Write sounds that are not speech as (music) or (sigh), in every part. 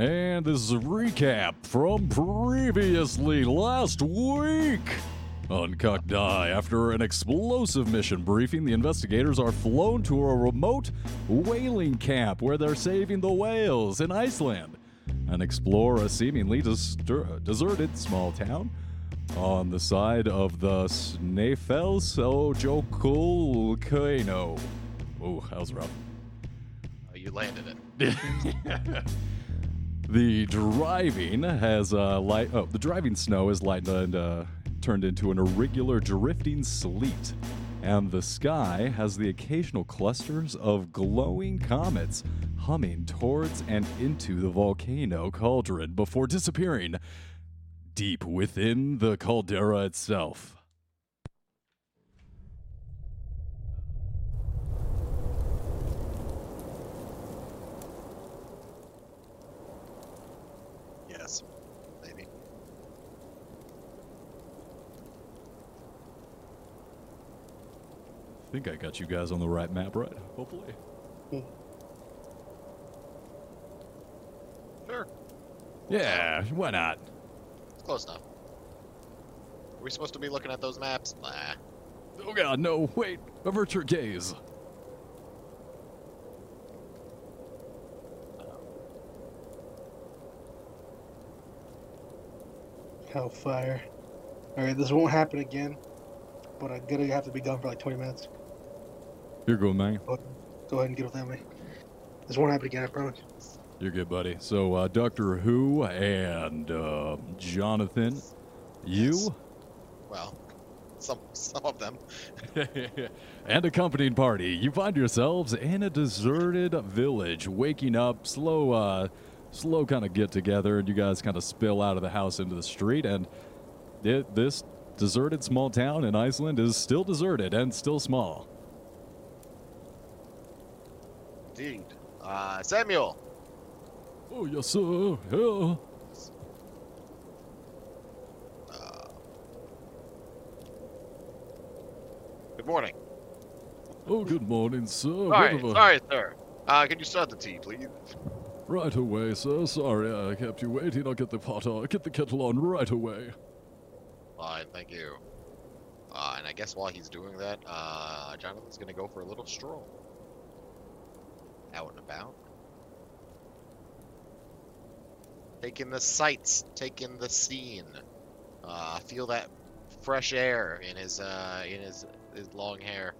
And this is a recap from previously last week. On die after an explosive mission briefing, the investigators are flown to a remote whaling camp where they're saving the whales in Iceland and explore a seemingly distur- deserted small town on the side of the Snæfellsjökull Oh, that was rough. Oh, you landed it. (laughs) The driving has uh, light. Oh, the driving snow has lightened and uh, turned into an irregular drifting sleet, and the sky has the occasional clusters of glowing comets humming towards and into the volcano cauldron before disappearing deep within the caldera itself. Yes. Maybe. I think I got you guys on the right map, right? Hopefully. Hmm. Sure. Yeah, why not? It's close enough. Are we supposed to be looking at those maps? Nah. Oh god, no, wait, avert your gaze. Hellfire. Alright, this won't happen again. But I'm gonna have to be gone for like 20 minutes. You're good, man. Go ahead and get with me. This won't happen again, I promise. You're good, buddy. So, uh, Doctor Who and uh, Jonathan, you Well, some some of them. (laughs) and accompanying party, you find yourselves in a deserted village, waking up, slow, uh, slow kind of get together, and you guys kind of spill out of the house into the street, and it, this deserted small town in Iceland is still deserted and still small. Indeed. Uh, Samuel. Oh yes, sir. Yeah. Uh, good morning. Oh, good morning, sir. Sorry, a- sorry, sir. Uh, can you start the tea, please? Right away, sir. Sorry I kept you waiting. I'll get the pot on, get the kettle on right away. Fine, thank you. Uh, and I guess while he's doing that, uh, Jonathan's gonna go for a little stroll. Out and about. Taking the sights, taking the scene. Uh, feel that fresh air in his, uh, in his, his long hair.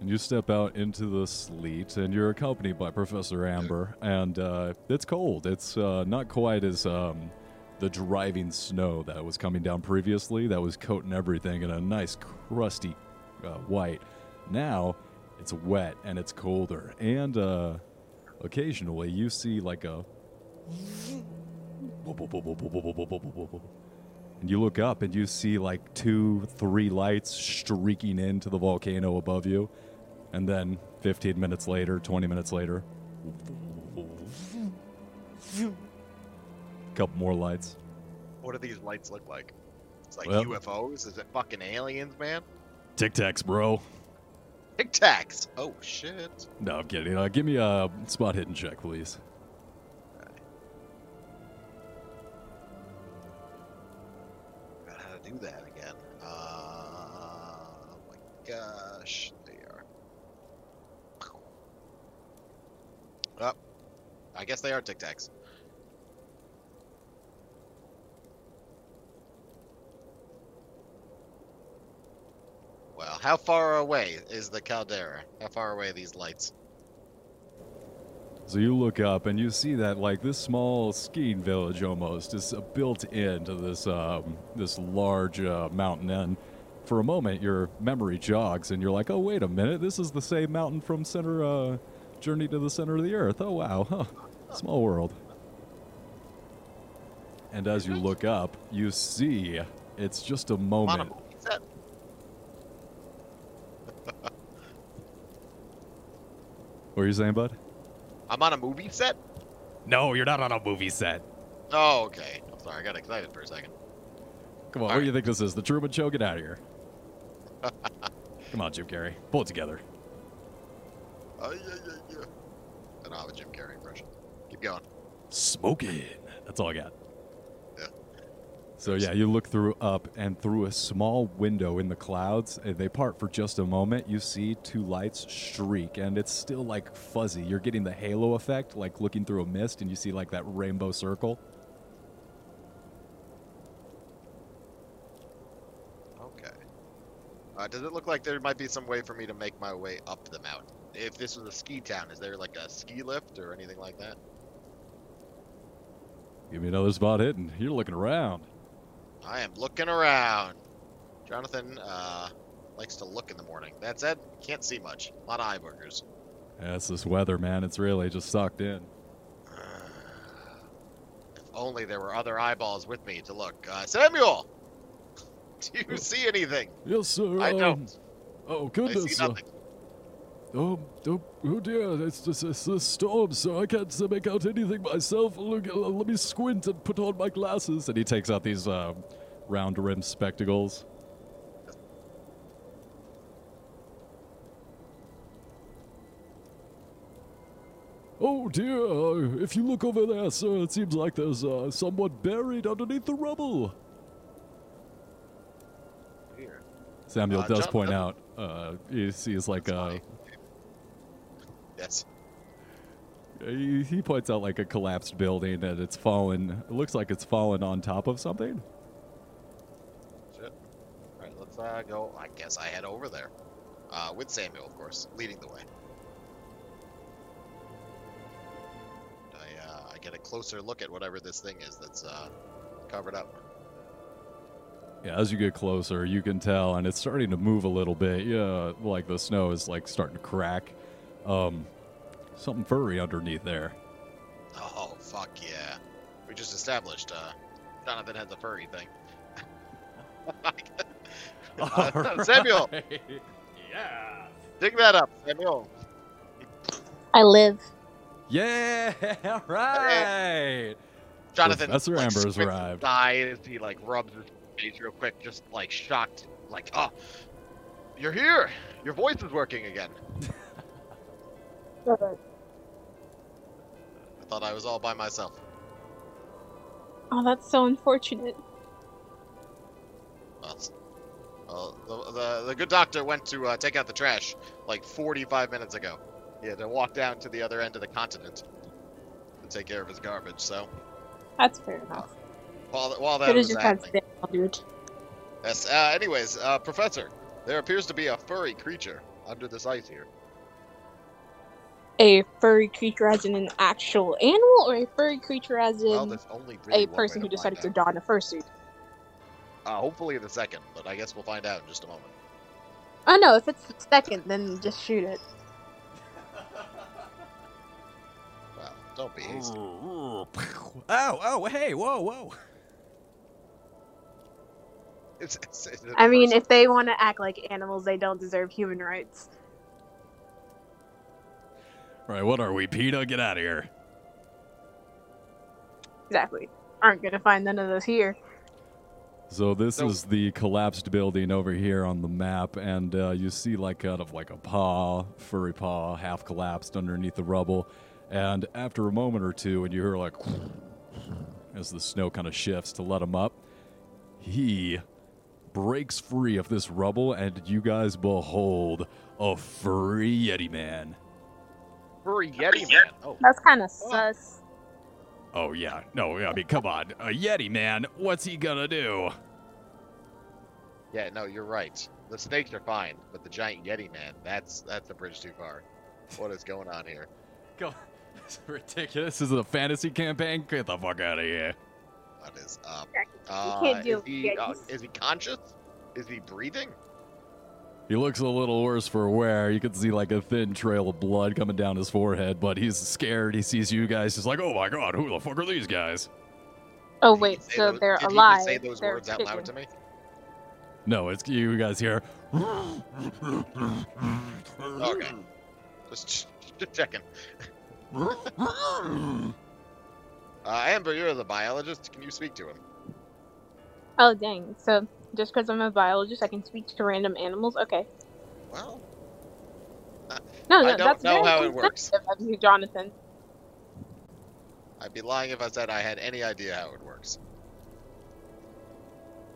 And you step out into the sleet, and you're accompanied by Professor Amber. And uh, it's cold. It's uh, not quite as um, the driving snow that was coming down previously, that was coating everything in a nice, crusty uh, white. Now it's wet and it's colder. And uh, occasionally you see like a. And you look up and you see like two, three lights streaking into the volcano above you. And then 15 minutes later, 20 minutes later, couple more lights. What do these lights look like? It's like Well- UFOs? Is it fucking aliens, man? Tic Tacs, bro. Tic Tacs! Oh, shit. No, I'm kidding. Uh, give me a spot hidden check, please. Forgot how to do that again. Uh, oh my gosh, they are. Oh, I guess they are Tic Tacs. How far away is the caldera? How far away are these lights? So you look up and you see that like this small skiing village almost is built into this um, this large uh, mountain. And for a moment, your memory jogs, and you're like, "Oh, wait a minute! This is the same mountain from Center uh, Journey to the Center of the Earth." Oh, wow! (laughs) Huh. Small world. And as you look up, you see it's just a I'm on a moment. movie set. What are you saying, bud? I'm on a movie set? No, you're not on a movie set. Oh, okay. I'm sorry, I got excited for a second. Come on, what do you think this is? The Truman Show? Get out of here. (laughs) Come on, Jim Carrey. Pull it together. Oh, yeah, yeah, yeah. I don't have a Jim Carrey impression. Keep going. smoking. That's all I got. So yeah, you look through up and through a small window in the clouds. They part for just a moment. You see two lights streak, and it's still like fuzzy. You're getting the halo effect, like looking through a mist, and you see like that rainbow circle. Okay. Uh, does it look like there might be some way for me to make my way up the mountain? If this was a ski town, is there like a ski lift or anything like that? Give me another spot hidden. You're looking around. I am looking around. Jonathan uh, likes to look in the morning. That said, can't see much. A lot of eye boogers. Yeah, it's this weather, man. It's really just sucked in. If only there were other eyeballs with me to look. Uh, Samuel! (laughs) Do you see anything? Yes, sir. I um, don't. Oh I goodness. see uh, nothing. Oh, oh, oh dear, it's just it's the storm, so I can't make out anything myself. Look, let me squint and put on my glasses. And he takes out these uh, round rimmed spectacles. Oh dear, uh, if you look over there, sir, it seems like there's uh, someone buried underneath the rubble. Here. Samuel Uh, does point out, uh, he sees like That's uh, funny. Yes. He, points out like a collapsed building and it's fallen. It looks like it's fallen on top of something. Shit. Alright, let's uh, go. I guess I head over there. Uh, with Samuel, of course, leading the way. I, uh, I get a closer look at whatever this thing is that's uh, covered up. Yeah, as you get closer, you can tell, and it's starting to move a little bit. Yeah, like the snow is like starting to crack. Um, something furry underneath there. Oh, fuck yeah. We just established, uh, Jonathan has a furry thing. (laughs) Uh, (laughs) Samuel! Yeah. Dig that up, Samuel. I live. Yeah. (laughs) Right. Jonathan Professor like, Amber's squints his arrived. Eyes, he like rubs his face real quick, just like shocked, like, oh, you're here. Your voice is working again. I thought I was all by myself. Oh, that's so unfortunate. Well, the, the the good doctor went to uh, take out the trash like 45 minutes ago. He had to walk down to the other end of the continent to take care of his garbage. So That's fair enough. while while that was happening, dude. yes. Uh, anyways, uh, Professor, there appears to be a furry creature under this ice here. A furry creature as in an actual animal, or a furry creature as in Well, only really a person who to decided to don a fursuit? out. Uh, hopefully the second, but I guess we'll find out in just a moment. Oh no, if it's the second, then just shoot it. Well, don't be hasty. Oh, oh, hey, whoa, whoa. (laughs) It's, it's, it's I mean, if they want to act like animals, they don't deserve human rights. Right, what are we, PETA? Get out of here. Exactly. Aren't gonna find none of those here. So this So- is the collapsed building over here on the map, and uh, you see like kind of like a paw, furry paw, half collapsed underneath the rubble. And after a moment or two, and you hear like (sniffs) as the snow kind of shifts to let him up, he breaks free of this rubble, and you guys behold a furry Yeti man. Furry Yeti man. Oh, That's kind of Oh. sus. Oh yeah, no, I mean, come on, a Yeti man. What's he gonna do? yeah, no, you're right. The snakes are fine, but the giant Yeti man—that's that's a bridge too far. What is going on here? (laughs) Go. It's ridiculous. This is a fantasy campaign. Get the fuck out of here. What is up? can't Uh, is he uh, is he conscious? Is he breathing? He looks a little worse for wear. You can see like a thin trail of blood coming down his forehead, but he's scared. He sees you guys. He's like, "Oh my god, who the fuck are these guys?" Oh wait, so those- they're did alive. He just say those they're words out loud to me. No, it's you guys here. Okay. Just, just checking. Uh, Amber, you're the biologist. Can you speak to him? Oh dang! So just because I'm a biologist, I can speak to random animals. Okay. Well, No, no, I don't that's know very how it works. of you, Jonathan. I'd be lying if I said I had any idea how it works.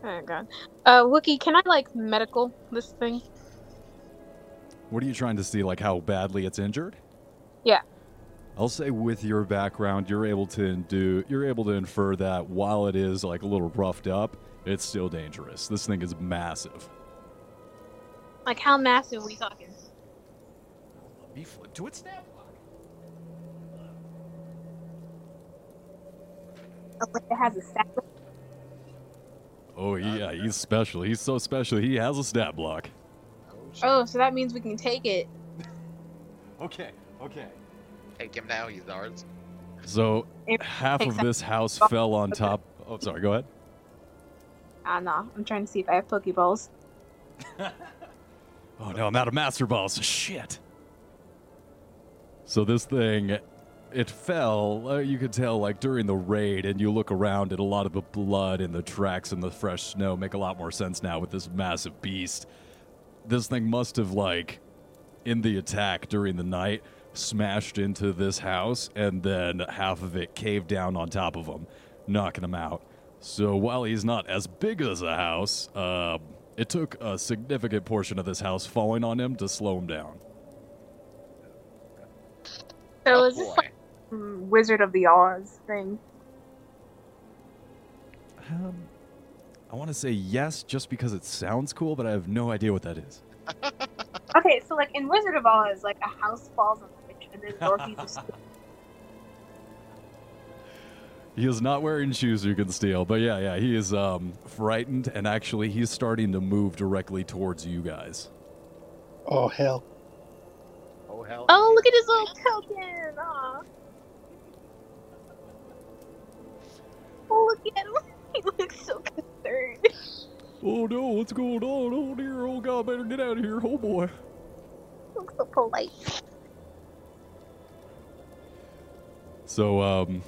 Oh god. Uh, Wookie, can I like medical this thing? What are you trying to see? Like how badly it's injured? Yeah. I'll say with your background, you're able to do you're able to infer that while it is like a little roughed up, it's still dangerous. This thing is massive. Like how massive are we talking? Be flip to its snap Oh, it has a stack. Oh yeah, he's special. He's so special. He has a stat block. Oh. Oh, so that means we can take it. (laughs) Okay, okay. Take him now, he's ours. So half of this house fell on top. Oh, sorry. Go ahead. Ah, no. I'm trying to see if I have Pokeballs. (laughs) Oh no, I'm out of Master Balls. Shit. So this thing, it fell. Uh, you could tell like during the raid, and you look around, and a lot of the blood and the tracks and the fresh snow make a lot more sense now with this massive beast. This thing must have like, in the attack during the night, smashed into this house, and then half of it caved down on top of him, knocking him out. So while he's not as big as a house, uh, it took a significant portion of this house falling on him to slow him down. So oh, is this like Wizard of the Oz thing? Um, I want to say yes, just because it sounds cool, but I have no idea what that is. (laughs) Okay, so like in Wizard of Oz, like a house falls on the witch, and then Dorothy just He is not wearing shoes you can steal, but yeah, yeah, he is um, frightened, and actually, he's starting to move directly towards you guys. Oh hell. Oh, hell. Oh, look at his little token! Aw. Oh, look at him. (laughs) He looks so concerned. Oh no, what's going on? Oh dear, oh god, better get out of here, oh boy. looks so polite. So, um,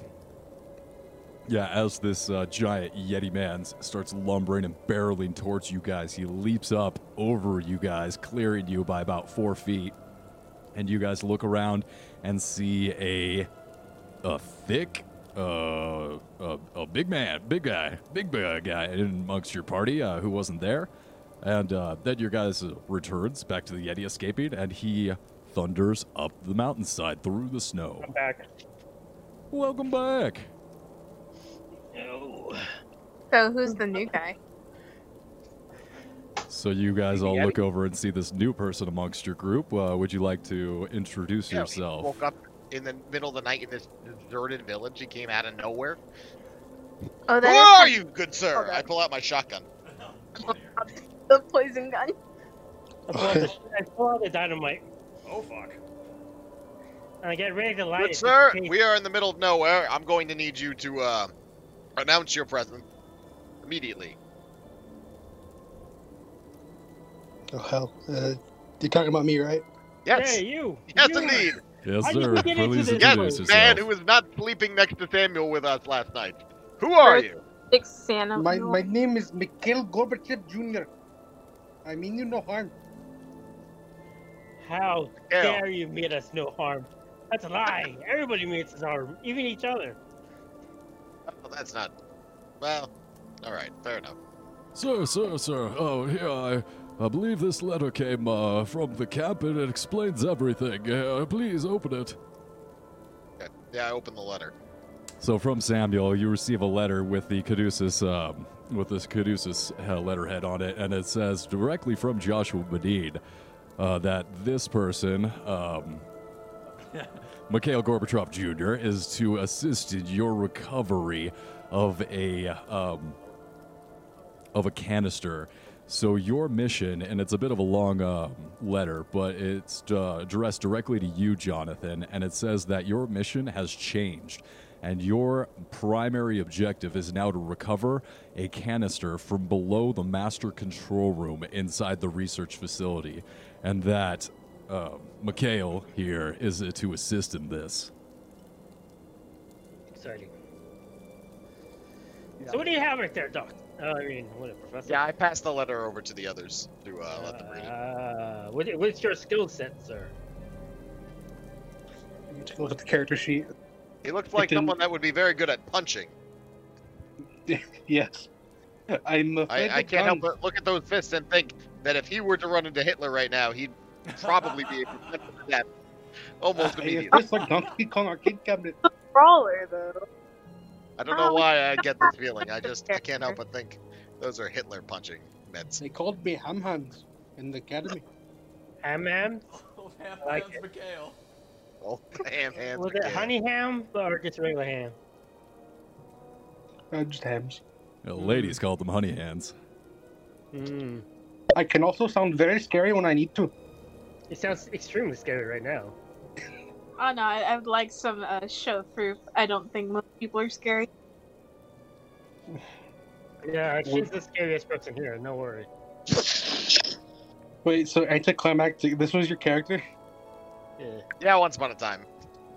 yeah, as this uh, giant Yeti man starts lumbering and barreling towards you guys, he leaps up over you guys, clearing you by about four feet. And you guys look around and see a a thick, uh, a, a big man, big guy, big uh, guy in amongst your party uh, who wasn't there. And uh, then your guys returns back to the Yeti escaping, and he thunders up the mountainside through the snow. I'm back. Welcome back. No. So who's the new guy? So you guys all look over and see this new person amongst your group. Uh, would you like to introduce Yeah, yourself? woke up in the middle of the night in this deserted village. He came out of nowhere. Oh, Who are is you, good sir? Hold on. I pull out my shotgun. the poison gun. I pull, out the, I pull out the dynamite. Oh fuck. And I get ready to light Good it. sir, we are in the middle of nowhere. I'm going to need you to uh, announce your presence immediately. Oh hell. Uh, you're talking about me, right? Yes, Hey, you. yes, you. indeed. Yes, How did sir. you get into Please this introduce Yes, place? man who was not sleeping next to Samuel with us last night. Who are Right. you? Big Santa. My my name is Mikhail Gorbachev Jr. I mean you no harm. How Yeah. dare you mean us no harm? That's a lie. Everybody means us harm, even each other. Oh, that's not. Well, all right, fair enough. Sir, sir, sir. Oh, here I. I believe this letter came uh, from the camp and it explains everything. Uh, please open it. Okay. Yeah, I opened the letter. So from Samuel, you receive a letter with the Caduceus, um, with this Caduceus uh, letterhead on it, and it says directly from Joshua Medine uh, that this person, um, (laughs) Mikhail Gorbachev Jr., is to assist in your recovery of a um, of a canister. So your mission, and it's a bit of a long um, letter, but it's uh, addressed directly to you, Jonathan, and it says that your mission has changed, and your primary objective is now to recover a canister from below the master control room inside the research facility, and that uh, Mikhail here is uh, to assist in this. Exciting. So what do you have right there, Doc? Uh, I mean, whatever, Professor. Yeah, I passed the letter over to the others to uh, let them read it. Uh, what, what's your skill set, sir? Let me take a look at the character sheet. He looks like didn't- someone that would be very good at punching. (laughs) Yes. I'm afraid I, I can't help but look at those fists and think that if he were to run into Hitler right now, he'd probably be able to punch him to death almost I immediately. It's like Donkey Kong arcade cabinet. Brawler though. I don't know Oh, why I get this feeling. I just I can't help but think those are Hitler punching mitts. They called me Ham Hands in the academy. Ham (laughs) ham? like it. Mikhail. Oh, ham hands. Was are it honey ham or just regular ham? Uh, just hams. The ladies called them honey hands. Hmm. I can also sound very scary when I need to. It sounds extremely scary right now. Oh no, I, I would like some uh, show proof. I don't think most people are scary. (sighs) Yeah, she's the scariest person here. No worry. Wait, so anticlimactic. This was your character? Yeah. Yeah, once upon a time.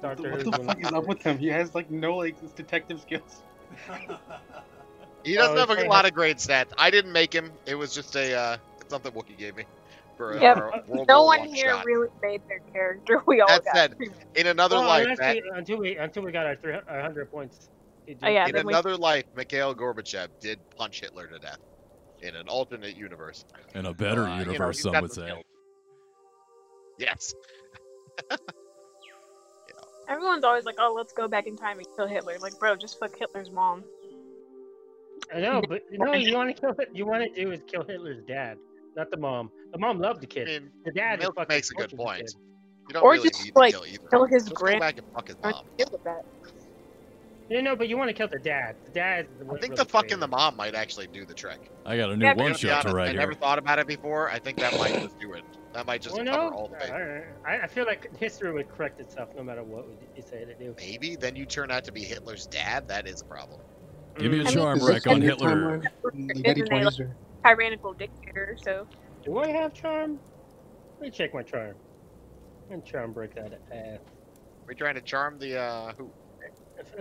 Doctor what the fuck is up with him? He has like no like detective skills. (laughs) He doesn't Oh, have a lot of great stats. I didn't make him. It was just a uh, something Wookie gave me for a, Yep. for a World (laughs) No War one One here shot. really made their character. (laughs) We all That got. said, In another Well, life, honestly, Matt, until we until we got our three our hundred points. Oh, yeah. in then we- another life, Mikhail Gorbachev did punch Hitler to death. In an alternate universe. In a better Uh, you know, universe, some would say. skills. Yes. (laughs) Everyone's always like, "Oh, let's go back in time and kill Hitler." Like, bro, just fuck Hitler's mom. I know, but you know, you want to kill. You want to do is kill Hitler's dad, not the mom. The mom loved the I kid. mean, The dad is Milk fucking makes a good point. You don't Or really just, need like, to kill either. kill his Just grand- go back and fuck his I'm mom. good with that. Yeah, no, but you want to kill the dad. The dad. is I think really the fucking the mom might actually do the trick. I got a new Yeah, one be shot to honest, right I here. never thought about it before. I think that might just do it. That might just Well, cover no, all the bases. I, I I feel like history would correct itself no matter what we- you say to do. Maybe then you turn out to be Hitler's dad. That is a problem. Give me a I mean, charm Is this wreck on in your Hitler. Timeline? The Getty Isn't it, 20s or- Tyrannical dictator. So Do I have charm? Let me check my charm. And charm break that ass. We're trying to charm the uh who?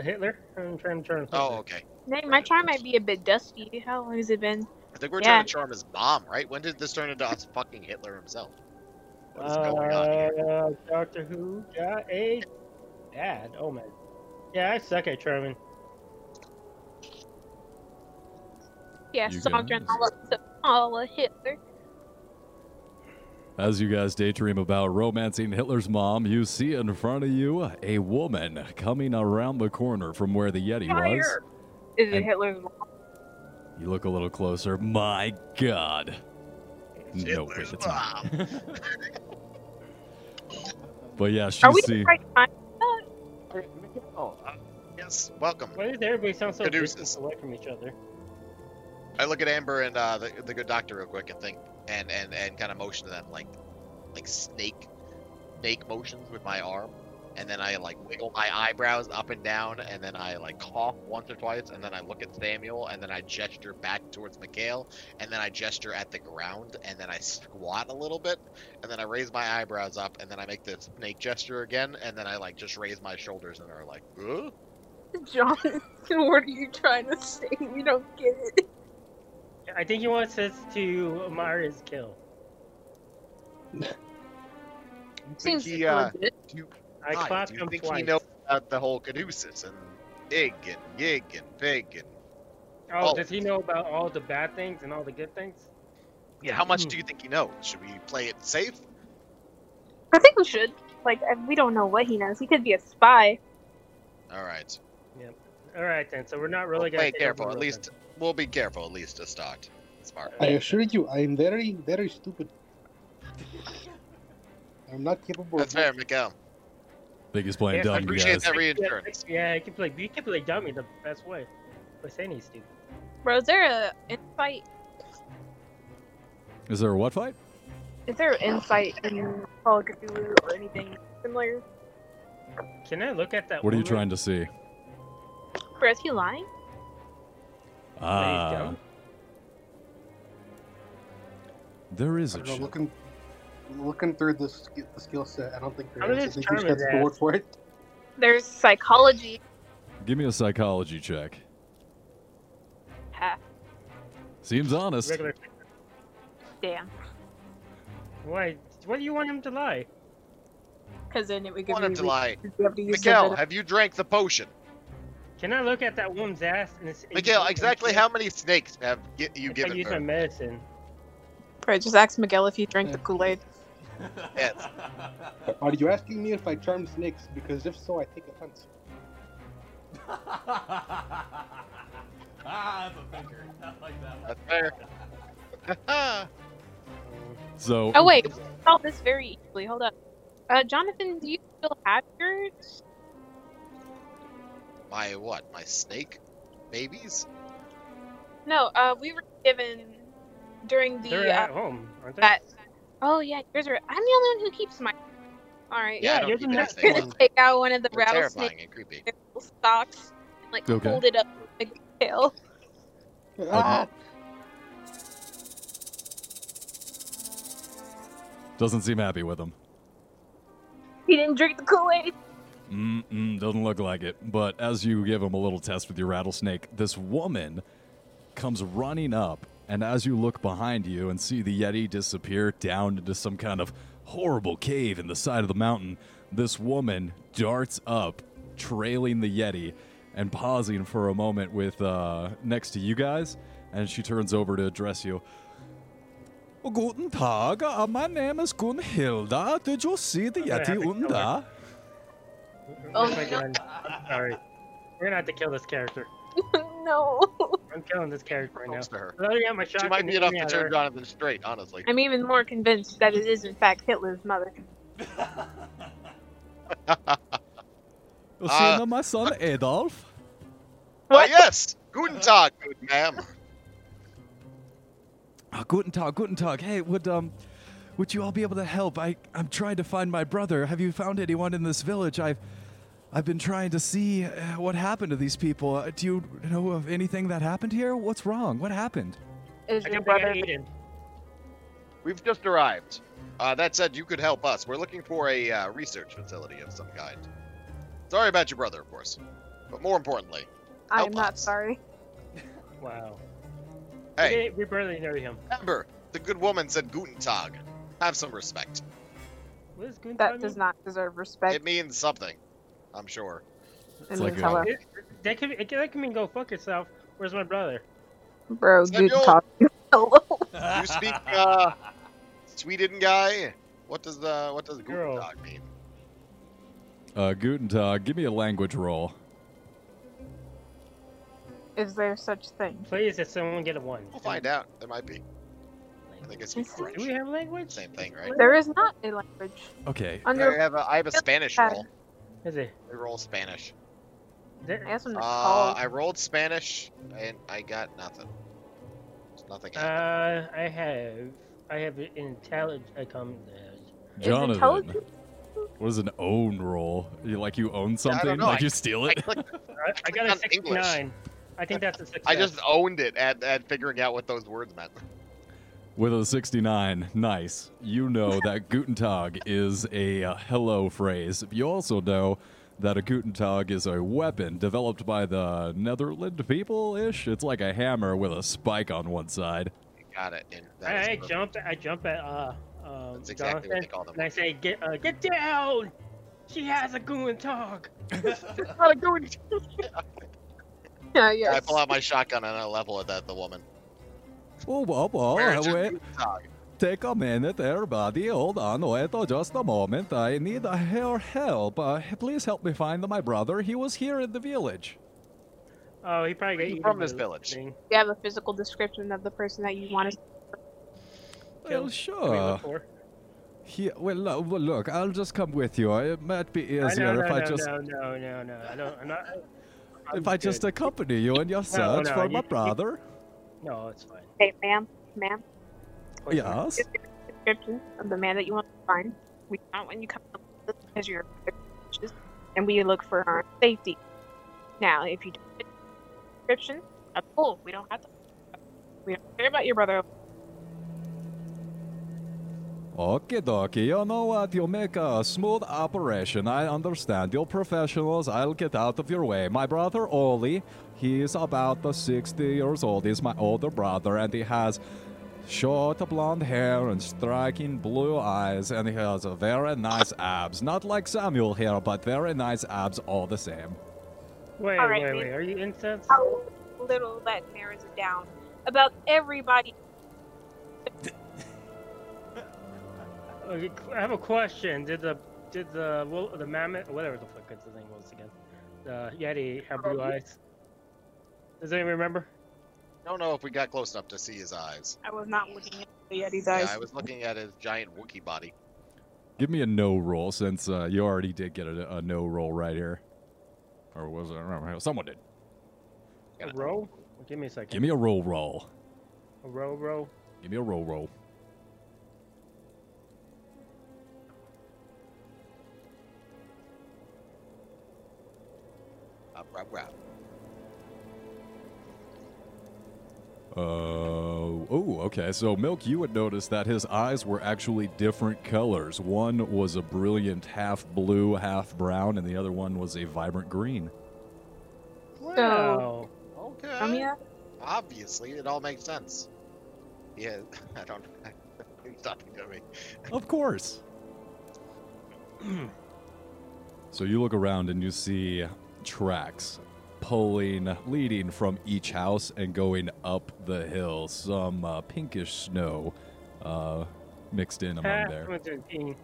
Hitler? I'm trying to charm. Oh, okay. Dang, my charm might be a bit dusty. How long has it been? I think we're Yeah. trying to charm his mom, right? When did this turn into us fucking Hitler himself? What is going on here? Uh, Doctor Who got a dad. Oh man. Yeah, I suck at charming. Yeah, You sauntering guys. all up to all of Hitler. As you guys daydream about romancing Hitler's mom, you see in front of you a woman coming around the corner from where the Yeti was. Is it And- Hitler's mom? You look a little closer. My God. No, wait, Hitler's it's not. mom. (laughs) But yeah, she Are we see. the right time? Oh, uh, yes, welcome. Why does everybody sound so Caduceus. distant away from each other? I look at Amber and uh, the, the good doctor real quick and think and and, and kind of motion to them like like snake snake motions with my arm, and then I like wiggle my eyebrows up and down, and then I like cough once or twice, and then I look at Samuel, and then I gesture back towards Mikhail, and then I gesture at the ground, and then I squat a little bit, and then I raise my eyebrows up, and then I make the snake gesture again, and then I like just raise my shoulders and are like? John, (laughs) what are you trying to say? We don't get it. I think he wants us to admire his kill. Seems he, uh, legit. I Hi, clapped do you him think twice. he knows about the whole caduceus and ig and yig and pig and Oh, Oh. does he know about all the bad things and all the good things? yeah? How much Hmm. do you think he knows? Should we play it safe? I think we should. Like, we don't know what he knows. He could be a spy. All right. Yep. All right then. So we're not really we'll gonna play careful. At the- least we'll be careful. At least to start. Smart. I assure you, I am very, very stupid. I'm not capable That's of fair, Miguel. Think he's playing Yeah, dumb, I appreciate guys. that Yeah, reinsurance. Yeah, you can play. You can play dummy the best way. By saying he's stupid. Bro, is there a insight? Is there a what fight? Is there an insight in Call of Cthulhu or anything similar? Can I look at that? What are you trying to see? Bro, is he lying? Ah. dumb. There is I a don't know, ch- looking, looking through the, sk- the skill set, I don't think How there did is. I think you just got the ass? word for it. There's psychology. Give me a psychology check. Ha, Seems honest. Regular. damn. Why? Why do you want him to lie? because then it would give want him to lie. reason to be able to use the Miguel, have you drank the potion? Can I look at that woman's ass? And it's, Miguel, exactly how many snakes have gi- you if I given use my medicine. Right, just ask Miguel if he drank the Kool Aid. Yes. Are you asking me if I charm snakes? Because if so, I take offense. (laughs) ah, that's a thinker. I like that That's fair. (laughs) So, Oh wait, solve this very easily. Hold up. Uh, Jonathan, do you still have yours? My what? My snake babies? No, uh, we were given during the. They're the uh, at home, aren't they? that. Oh yeah, yours are. I'm the only one who keeps mine. All right. Yeah, Yeah, you're the next snakes. Gonna take out one of the They're rattlesnake and creepy. stalks and like Okay. hold it up like a tail. Ah! doesn't seem happy with him. He didn't drink the Kool Aid. Mm-mm, doesn't look like it. But as you give him a little test with your rattlesnake, this woman comes running up, and as you look behind you and see the Yeti disappear down into some kind of horrible cave in the side of the mountain, this woman darts up, trailing the Yeti, and pausing for a moment with uh, next to you guys, and she turns over to address you. Guten Tag, uh, my name is Gunhilda. Did you see the Yeti have to kill Unda? Her. Oh, my no. gun? I'm sorry. We're gonna have to kill this character. (laughs) no. I'm killing this character right now. Close to her. I already got my She shotgun. might be enough aiming to turn her. Jonathan straight, honestly. I'm even more convinced that it is in fact Hitler's mother. (laughs) You Uh, see my son Adolf? Ah, yes! Guten Tag, good ma'am. Oh, guten Tag, guten Tag. Hey, would um, would you all be able to help? I I'm trying to find my brother. Have you found anyone in this village? I've I've been trying to see uh, what happened to these people. Uh, do you know of anything that happened here? What's wrong? What happened? Is your think they got brother? eaten. We've just arrived. Uh, that said, you could help us. We're looking for a uh, research facility of some kind. Sorry about your brother, of course. But more importantly, I am not us. sorry. (laughs) Wow. hey, We, we barely know him. Remember, the good woman said Guten Tag. Have some respect. What is Gunta That does not deserve respect. It means something, I'm sure. It's like, hello. uh, It- That could, it, that can mean go fuck yourself. Where's my brother? Bro, good Samuel? talk. Hello. (laughs) You speak, uh, Sweden guy? What does the what does Guten Girl. Tag mean? Uh, guten Tag. Give me a language roll. Is there such thing? Please, if someone get a one. We'll find out. There might be. I think I speak Is French. Do we have language? Same thing, right? There is not a language. Okay. I have a, I have a Spanish Uh, roll. Is it? I roll Spanish. There, I asked him Uh. I rolled Spanish and I got nothing. There's nothing. happened. uh, I have. I have an intelligence. I come. Is Jonathan. intelligence- What is an own roll? You like you own I something? don't know, Like I- you steal I, it? clicked, (laughs) I, I got a on English. 69. I think that's a success. I just owned it at, at figuring out what those words meant. With a 69, nice. You know that Guten Tag is a uh, hello phrase. You also know that a Guten Tag is a weapon developed by the Netherland people ish. It's like a hammer with a spike on one side. Got it. And that I, was I perfect. jump. I jump at uh, um, That's exactly what they call them. and I say, "Get, uh, get down! She has a goon talk." (laughs) (laughs) Not a Guten- (laughs) Yeah, I pull out my shotgun and I level it at the woman. Whoa, whoa, whoa. Where is wait. Guten Take a minute, everybody. Hold on. Wait oh, just a moment. I need uh, your help. Uh, please help me find my brother. He was here in the village. Oh, he probably got He's from this village. thing. you have a physical description of the person that you want to. Well, Kill. We sure. look? He, well, uh, well, look, I'll just come with you. It might be Uh, easier no, no, if I no, just no, no, no, no. I don't. I'm not. I'm if I just accompany you in your (laughs) search no, for you- my you- brother. No, it's fine. Hey, ma'am, ma'am. Oh, Wait, Yes. Description of the man that you want to find. We not when you come up with this because you're and we look for our safety. Now, if you don't fit the description, that's cool. We don't have to. We don't care about your brother. Okay, dokie. You know what? You'll make a smooth operation. I understand. You're professionals. I'll get out of your way. My brother Oli, he's about the 60 years old. He's my older brother, and he has short blonde hair and striking blue eyes, and he has very nice abs. Not like Samuel here, but very nice abs all the same. Wait, All right, wait, wait. Are you incensed? How little that narrows it down. About everybody. (laughs) I have a question. Did the did the well, the mammoth whatever the fuck its name was again? The Yeti have blue oh, eyes? Does anyone remember? Don't know if we got close enough to see his eyes. I was not looking at the Yeti's eyes. Yeah, eyes. I was looking at his giant Wookiee body. Give me a no roll since uh, you already did get a, a no roll right here. Or was it? I don't know. Someone did. A row? Give me a second. Give me a roll roll. a roll roll? Give me a roll roll. Up, up, up. Uh, oh, okay. So, Milk, you would notice that his eyes were actually different colors. One was a brilliant half blue, half brown, and the other one was a vibrant green. Wow. Okay. Romeo? Obviously, it all makes sense. Yeah, (laughs) I don't. (laughs) He's talking to me. Of course. (clears throat) so, you look around and you see tracks pulling, leading from each house and going up the hill. Some uh, pinkish snow uh, mixed in among Ah, there. someone's doing pink.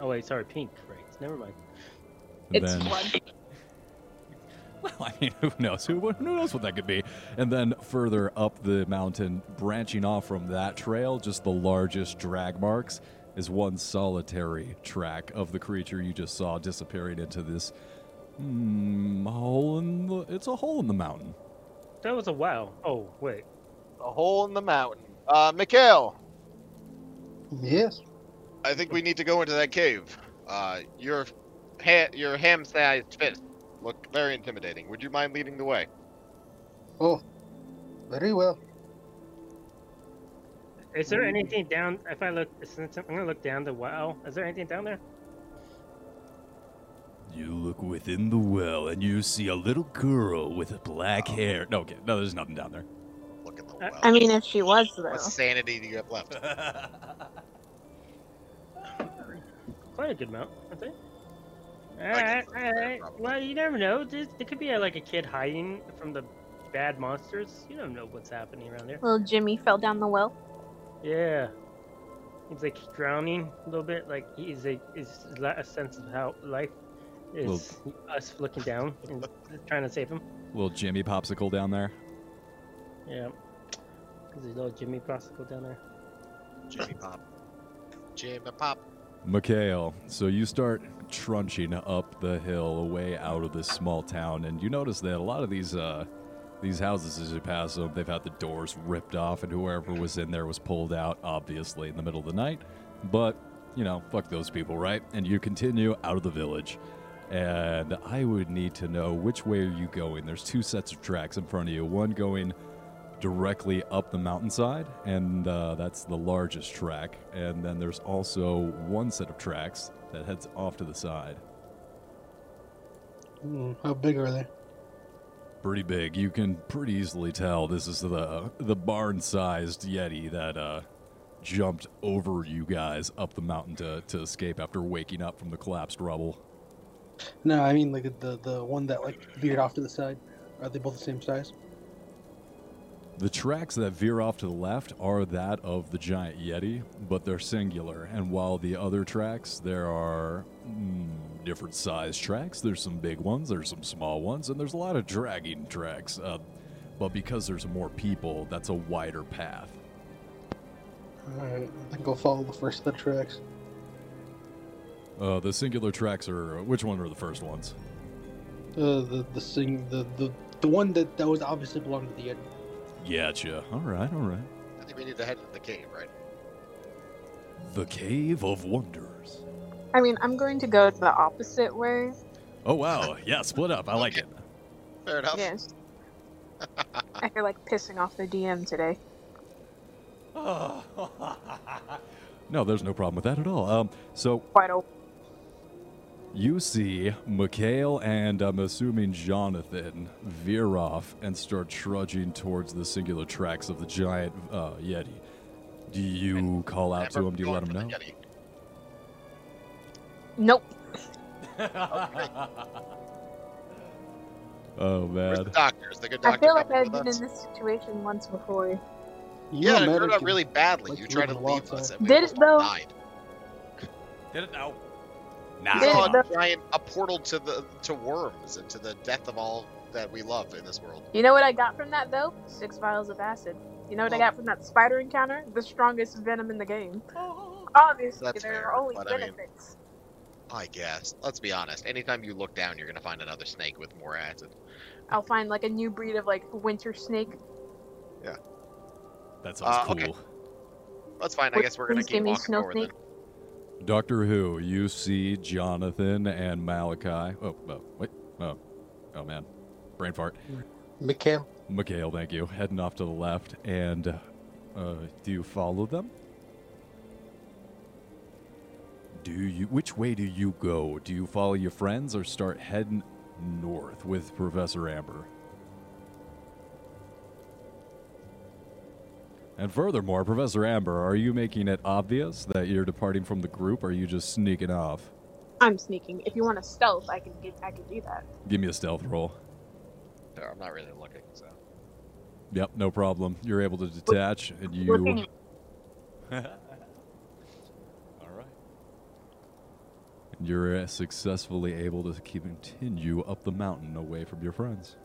Oh wait, sorry, pink rays. Never mind. And It's then- blood. (laughs) Well, I mean, who knows? Who, who knows what that could be? And then further up the mountain, branching off from that trail, just the largest drag marks, is one solitary track of the creature you just saw disappearing into this hmm, hole in the. It's a hole in the mountain. That was a wow. Oh wait. A hole in the mountain. Uh, Mikhail, Yes. I think we need to go into that cave. Uh, your, ha- your ham-sized fist look very intimidating. Would you mind leading the way? Oh, very well. Is there anything down? If I look, since I'm gonna look down the well. Is there anything down there? You look within the well and you see a little girl with black oh. hair. No, okay, no, there's nothing down there. Look at the well. I mean, if she was, though. what sanity do you have left? (laughs) Quite a good amount, I think. Like All right, all right. Well, you never know. There, there could be a, like a kid hiding from the bad monsters. You don't know what's happening around there. Little Jimmy fell down the well. Yeah. He's like drowning a little bit. Like he's a is a sense of how life is us looking down and trying to save him. little Jimmy popsicle down there. Yeah. There's a little Jimmy popsicle down there. Jimmy Pop. Jimmy Pop. Mikhail, so you start trunching up the hill away out of this small town, and you notice that a lot of these uh, these houses, as you pass them, they've had the doors ripped off, and whoever was in there was pulled out, obviously in the middle of the night. But you know, fuck those people, right? And you continue out of the village. And I would need to know which way are you going. There's two sets of tracks in front of you. One going directly up the mountainside, and uh, that's the largest track. And then there's also one set of tracks that heads off to the side. Hmm, how big are they? Pretty big. You can pretty easily tell this is the the barn-sized yeti that uh, jumped over you guys up the mountain to, to escape after waking up from the collapsed rubble. No, I mean like the the one that like veered off to the side. Are they both the same size? The tracks that veer off to the left are that of the giant Yeti, but they're singular. And while the other tracks, there are mm, different size tracks. There's some big ones, there's some small ones, and there's a lot of dragging tracks. Uh, but because there's more people, that's a wider path. Alright, I think I'll follow the first of the tracks. Uh, the singular tracks are which one are the first ones? Uh, the the sing the the the one that that was obviously belonged to the Yeti. Gotcha. All right, all right. I think we need to head to the cave, right? The Cave of Wonders. I mean, I'm going to go the opposite way. Oh wow, yeah, split up. I like it. Fair enough. Yes. (laughs) I feel like pissing off the DM today. (laughs) no, there's no problem with that at all. Um, so Quite a You see Mikhail and I'm assuming Jonathan veer off and start trudging towards the singular tracks of the giant uh, Yeti. Do you call out to him? Do you let him know? Yeti. Nope. (laughs) oh Where's the man. doctors? The good I doctor feel like I've been in this situation once before. You Yeah, and it turned out really badly. like you to tried to leave us, time. and we Did almost it, though? died. Did it now? You Nah. Did saw it, a giant a portal to the to worms and to the death of all that we love in this world. You know what I got from that though? Six vials of acid. You know what I Oh. got from that spider encounter? The strongest venom in the game. (laughs) Obviously, there fair, are only but I mean- benefits. I guess. Let's be honest. Anytime you look down, you're gonna find another snake with more acid. I'll find like a new breed of like winter snake. That sounds Uh, cool. okay. That's fine. I guess we're gonna please keep walking snow forward snake? then. Doctor Who, you see Jonathan and Malachi. Oh, oh, wait. Oh, oh man. Brain fart. Mikhail, Mikhail, thank you. Heading off to the left. And uh, do you follow them? Do you? Which way do you go? Do you follow your friends or start heading north with Professor Amber? And furthermore, Professor Amber, are you making it obvious that you're departing from the group or are you just sneaking off? I'm sneaking. If you want a stealth, I can get. I can do that. Give me a stealth roll. There, I'm not really looking, so. Yep, no problem. You're able to detach and you. Looking- (laughs) All right. And you're uh, successfully able to keep continue up the mountain away from your friends.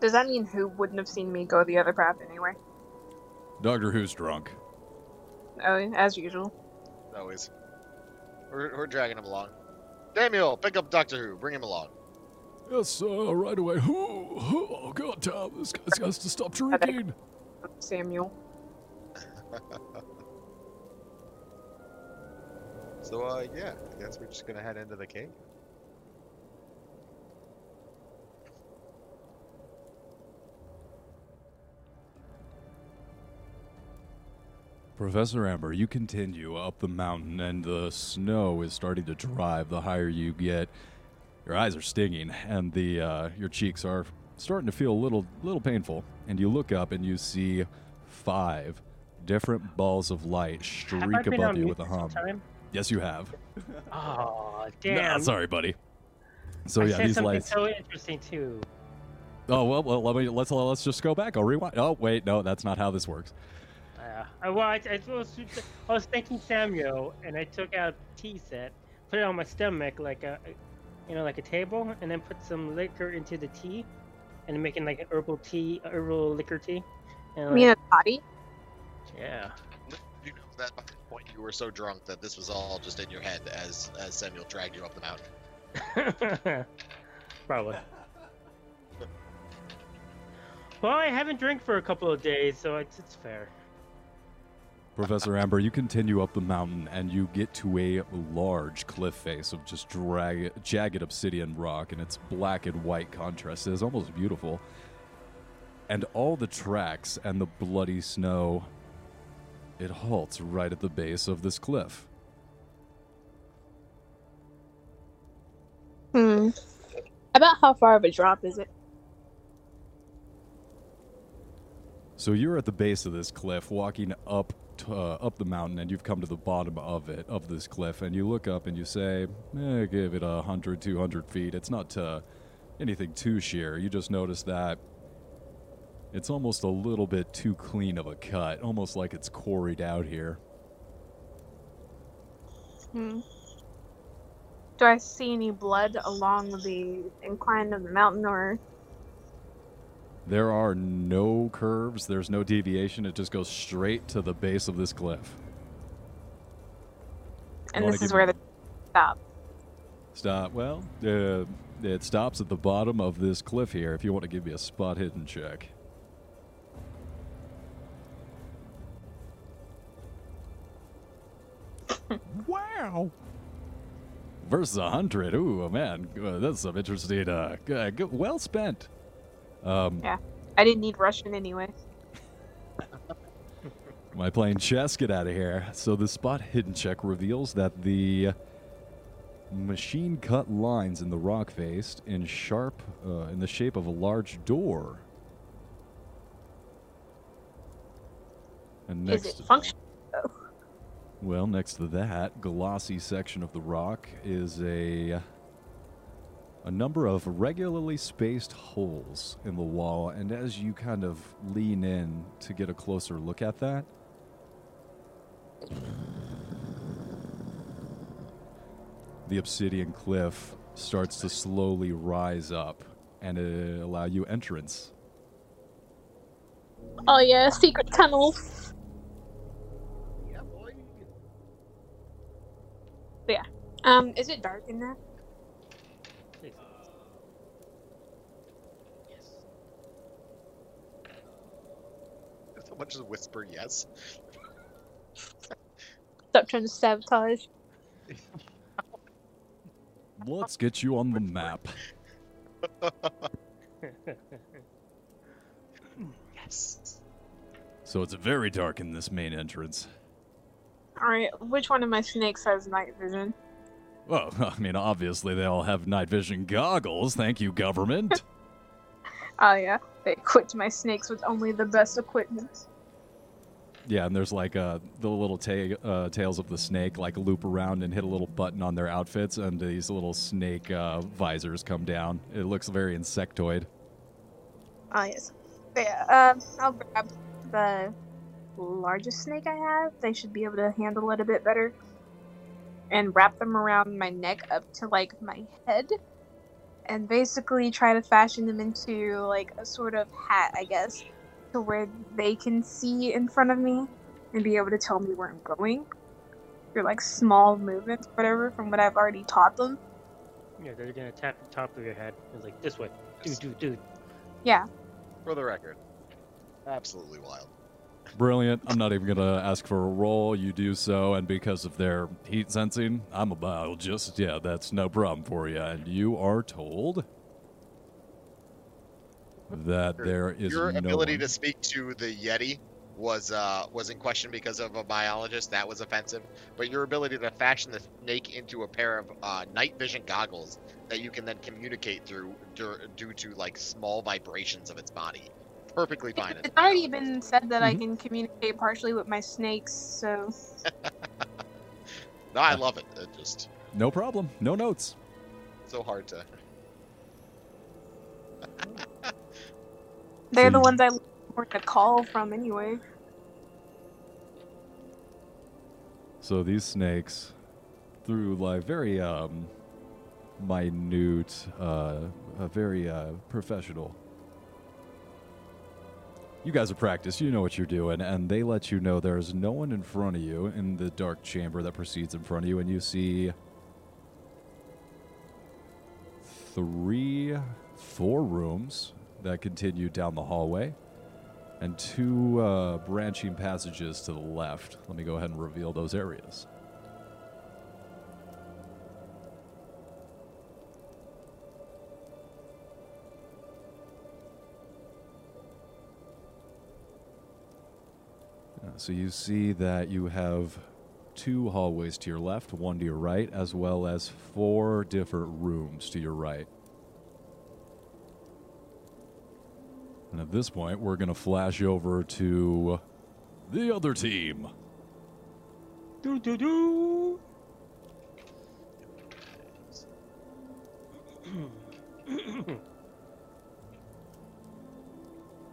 Does that mean who wouldn't have seen me go the other path anyway? Doctor Who's drunk. Oh, as usual. Always. We're, we're dragging him along. Samuel, pick up Doctor Who. Bring him along. Yes, uh, right away. Who? Oh, God, Tom, this guy has got to stop drinking. Samuel. (laughs) So, uh, yeah, I guess we're just gonna head into the cave. Professor Amber, you continue up the mountain, and the snow is starting to drive. The higher you get, your eyes are stinging, and the uh, your cheeks are starting to feel a little little painful. And you look up, and you see five different balls of light streak above you with a hum. time? Yes, you have. (laughs) Oh, (laughs) Nah, damn. sorry, buddy. So I yeah, said these something lights. so interesting too. Oh well, well, let me let's let's just go back. I'll rewind. Oh wait, no, that's not how this works. Yeah. I, well, I, I, was, I was thanking Samuel, and I took out a tea set, put it on my stomach like a, you know, like a table, and then put some liquor into the tea, and making like an herbal tea, herbal liquor tea. And I mean, a body. yeah. You know that by the point you were so drunk that this was all just in your head as as Samuel dragged you up the mountain. (laughs) Probably. Well, I haven't drank for a couple of days, so it's, it's fair. Professor Amber, you continue up the mountain and you get to a large cliff face of just drag- jagged obsidian rock, and its black and white contrast is almost beautiful. And all the tracks and the bloody snow, it halts right at the base of this cliff. Hmm. About how far of a drop is it? So you're at the base of this cliff, walking up uh, up the mountain, and you've come to the bottom of it, of this cliff, and you look up and you say, eh, "Give it a hundred, two hundred feet. It's not uh, anything too sheer. You just notice that it's almost a little bit too clean of a cut, almost like it's quarried out here." Hmm. Do I see any blood along the incline of the mountain, or There are no curves. There's no deviation. It just goes straight to the base of this cliff. and this is where the stop? Stop. Well, uh, it stops at the bottom of this cliff here. If you want to give me a spot hidden check. (laughs) wow. Versus a hundred. Ooh, man, that's some interesting. Uh, g- g- well spent. Um, I didn't need Russian anyway. (laughs) Am I playing chess? Get out of here. So the spot hidden check reveals that the machine cut lines in the rock face in sharp, uh, in the shape of a large door. And Is next, it functional? well, next to that glossy section of the rock is a a number of regularly spaced holes in the wall, and as you kind of lean in to get a closer look at that, the obsidian cliff starts to slowly rise up and uh, allow you entrance. Oh yeah, secret tunnel. Yeah, boy. Um, is it dark in there? Someone just whisper yes. Stop trying to sabotage. Let's get you on the map. Yes. So it's very dark in this main entrance. Alright, which one of my snakes has night vision? Well, (laughs) I mean, obviously they all have night vision goggles. Thank you, government. (laughs) Oh yeah, they equipped my snakes with only the best equipment. Yeah, and there's like uh, the little ta- uh, tails of the snake like loop around and hit a little button on their outfits, and these little snake uh, visors come down. It looks very insectoid. Oh yes. But yeah, um, I'll grab the largest snake I have. They should be able to handle it a bit better. And wrap them around my neck up to like my head. And basically try to fashion them into like a sort of hat, I guess. To where they can see in front of me and be able to tell me where I'm going. Through like small movements, whatever, from what I've already taught them. yeah, they're gonna tap the top of your head. It's like this way. Dude, dude, dude. Yeah. For the record. Absolutely wild. Brilliant. I'm not even gonna ask for a roll. You do so, and because of their heat sensing, I'm about just yeah, that's no problem for you. And you are told that there is Your no ability one- to speak to the Yeti was uh was in question because of a biologist. That was offensive. But your ability to fashion the snake into a pair of uh, night vision goggles that you can then communicate through dur- due to like small vibrations of its body, perfectly fine. as It's a already been said that I Mhm. can communicate partially with my snakes, so (laughs) No, I love it. It just No problem. No notes. so hard to. (laughs) they're the you- ones I for to call from anyway. So these snakes, through like very um, minute, uh, a very uh, professional. You guys are practiced. You know what you're doing, and they let you know there's no one in front of you in the dark chamber that proceeds in front of you, and you see three, four rooms that continue down the hallway and two uh, branching passages to the left. Let me go ahead and reveal those areas. Uh, So you see that you have two hallways to your left, one to your right, as well as four different rooms to your right. And at this point, we're going to flash over to the other team. Do do do.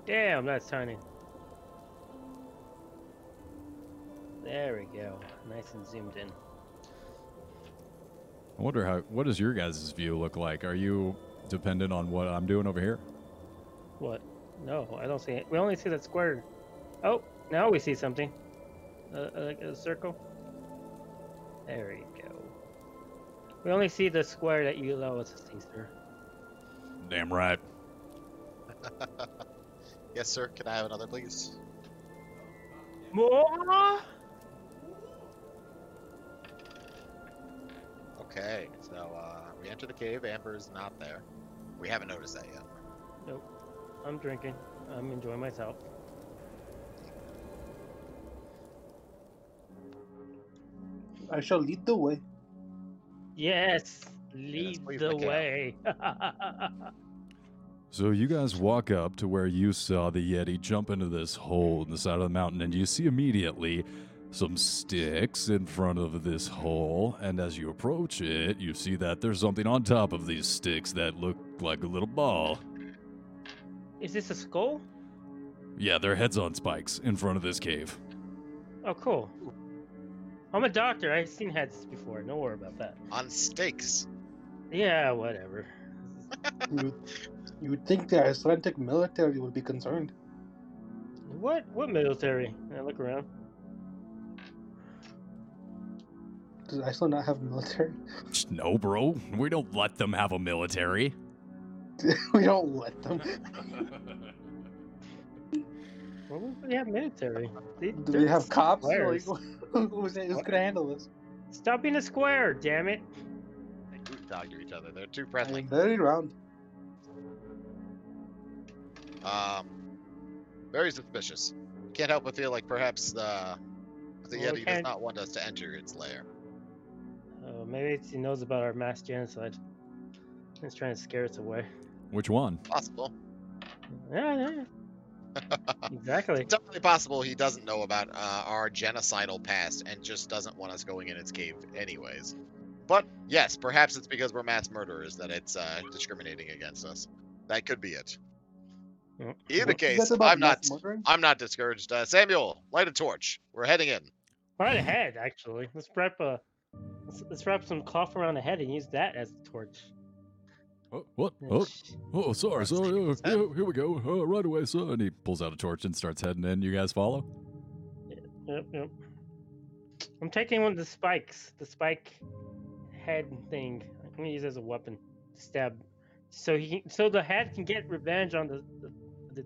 Damn, that's tiny. There we go. Nice and zoomed in. I wonder how. What does your guys' view look like? Are you dependent on what I'm doing over here? What? No, I don't see it. We only see that square. Oh, now we see something. Uh, like a circle. There we go. We only see the square that you allow us to see, sir. Damn right. (laughs) Yes, sir. Can I have another, please? More? Okay. So uh, we enter the cave. Amber is not there. We haven't noticed that yet. I'm drinking. I'm enjoying myself. I shall lead the way. Yes, lead please, the way. (laughs) So you guys walk up to where you saw the Yeti jump into this hole in the side of the mountain, and you see immediately some sticks in front of this hole. And as you approach it, you see that there's something on top of these sticks that look like a little ball. Is this a skull? Yeah, they're heads on spikes in front of this cave. Oh, cool. I'm a doctor. I've seen heads before. Don't worry about that. On stakes. Yeah, whatever. (laughs) You would, you would think the Icelandic military would be concerned. What? What military? I look around. Does Iceland not have a military? No, bro. We don't let them have a military. (laughs) we don't let them. What would they have military? They, Do they're we have cops? Like, (laughs) who's, who's gonna handle this? Stop being a square, damn it! They group talk to each other. They're too I'm friendly. very round. Um, very suspicious. Can't help but feel like perhaps the the Well, Yeti does can't- want us to enter its lair. Uh, maybe it's, he knows about our mass genocide. He's trying to scare us away. Which one? Possible. Yeah, yeah. (laughs) exactly. It's definitely possible he doesn't know about uh, our genocidal past and just doesn't want us going in its cave anyways. But yes, perhaps it's because we're mass murderers that it's uh, discriminating against us. That could be it. Mm. Either What's case, I'm not. murdering? I'm not discouraged. Uh, Samuel, light a torch. We're heading in. Right ahead, actually. Let's wrap a. Let's, let's wrap some cloth around the head and use that as a torch. Oh, what? Oh, oh sorry, sorry. Uh, yeah, here we go. Uh, right away, son. And he pulls out a torch and starts heading in. You guys follow? Yep, yep. I'm taking one of the spikes, the spike head thing. I'm gonna use it as a weapon, to stab. So he, so the head can get revenge on the. the, the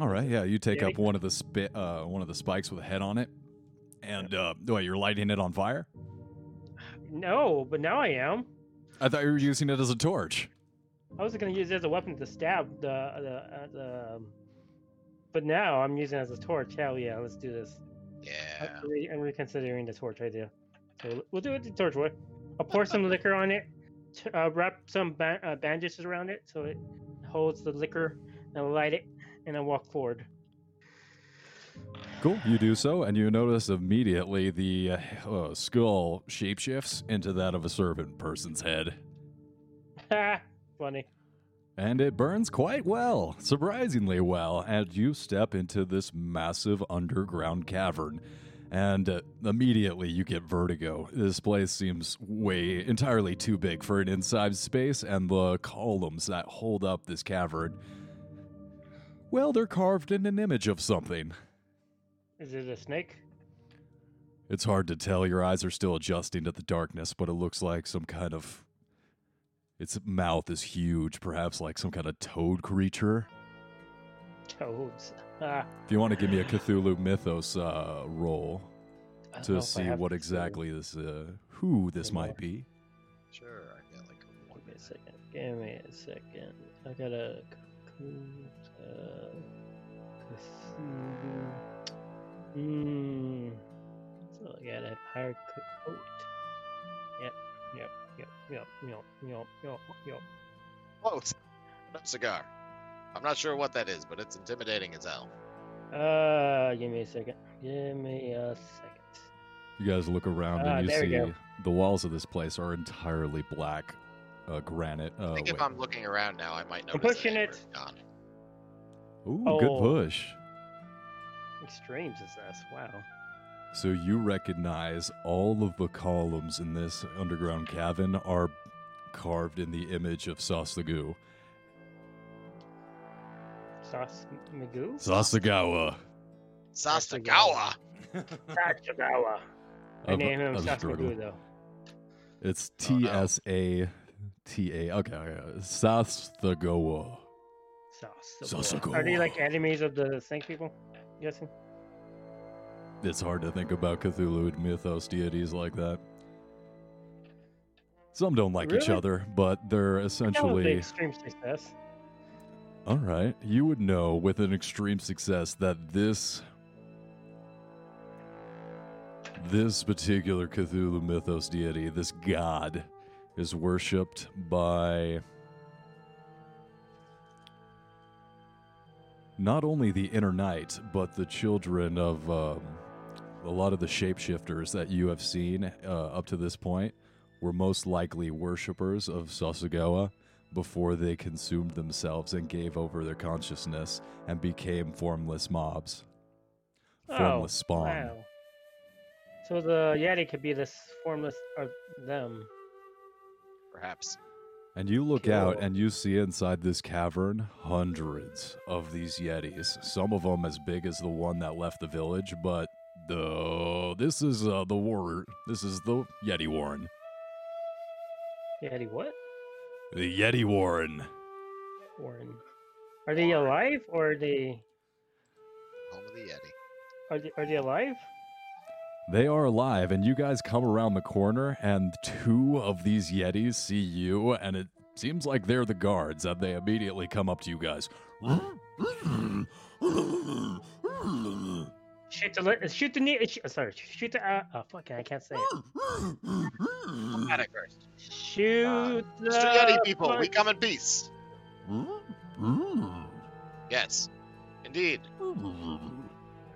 All right, yeah. You take up one of the spi- uh, one of the spikes with a head on it, and uh, what? You're lighting it on fire? no, but now I am. I thought you were using it as a torch. I was gonna use it as a weapon to stab the the, uh, the um, but now I'm using it as a torch. Hell yeah, let's do this. Yeah. I'm, re- I'm reconsidering the torch idea. So we'll do it the torch way. I'll pour some liquor on it, t- uh, wrap some ba- uh, bandages around it so it holds the liquor, and light it, and then walk forward. Cool. You do so, and you notice immediately the uh, uh, skull shapeshifts into that of a servant person's head. (laughs) Funny. And it burns quite well, surprisingly well, as you step into this massive underground cavern. And uh, immediately you get vertigo. This place seems way entirely too big for an inside space, and the columns that hold up this cavern, well, they're carved in an image of something. Is it a snake? It's hard to tell. Your eyes are still adjusting to the darkness, but it looks like some kind of. Its mouth is huge, perhaps like some kind of toad creature. Toads. Ah, If you want to give me a Cthulhu Mythos uh, roll I don't know to see what exactly this, uh, who this Anymore. might be. Sure. I got like one Give me a minute. second. Give me a second. I gotta. Uh, Hmm. So I gotta hire coat. Yep. Yep. Yep. Yep. Yep. Yep. Yep. Yep. Close. No cigar. I'm not sure what that is, but it's intimidating as hell. Uh, give me a second. Give me a second. You guys look around Ah, and you see the walls of this place are entirely black uh, granite. Uh, I think if. I'm looking around now, I might notice. pushing it. Amber's Gone. Ooh, good Oh. Push. Extreme success. Wow. So you recognize all of the columns in this underground cavern are carved in the image of Sasagoo. Sauce Magoo? Tsathoggua. Tsathoggua. Tsathoggua. I Of- named him of Sauce struggle. Magoo though. It's Oh, T no. S A T A. Okay, okay. Tsathoggua. Sauce. Are they like enemies of the snake people? Guessing. It's hard to think about Cthulhu and mythos deities like that. Some don't like each other, but they're That was the essentially. extreme success. All right, you would know with an extreme success that this This particular Cthulhu mythos deity, this god, is worshipped by not only the inner night, but the children of um, a lot of the shapeshifters that you have seen uh, up to this point were most likely worshippers of Tsathoggua before they consumed themselves and gave over their consciousness and became formless mobs. Formless spawn. Oh, Wow. So the Yeti could be this formless or them. Perhaps. And you look out and you see inside this cavern hundreds of these Yetis. Some of them as big as the one that left the village, but the this is uh, the war. This is the Yeti Warren. Yeti what? The Yeti Warren. Warren. Are they alive or are they Home of the Yeti. are they, are they alive? They are alive, and you guys come around the corner, and two of these Yetis see you, and it seems like they're the guards, and they immediately come up to you guys. Shoot the shoot the knee. Sh- sorry, shoot the. Uh, oh fuck! I can't say it. At it first. Shoot the. Mr. Yeti people, we come in peace. Yes, indeed.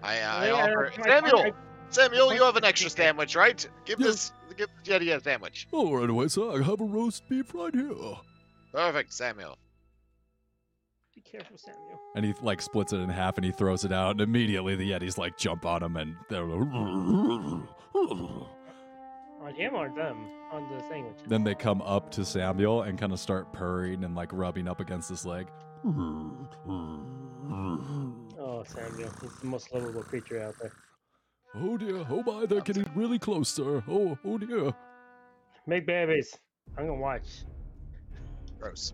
I, uh, I offer. I- I- Samuel, I- Samuel, you have an extra (laughs) sandwich, right? Give this, give this Yeti a sandwich. All right, away, sir. I have a roast beef right here. Perfect, Samuel. Be careful, Samuel. And he like splits it in half, and he throws it out, and immediately the Yetis like jump on him, and they're. Oh, on him or them? On the sandwich. Then they come up to Samuel and kind of start purring and like rubbing up against his leg. Oh, Samuel, he's the most lovable creature out there. Oh dear, oh my, they're getting really close, sir. Oh, oh dear. Make babies. I'm gonna watch. Gross.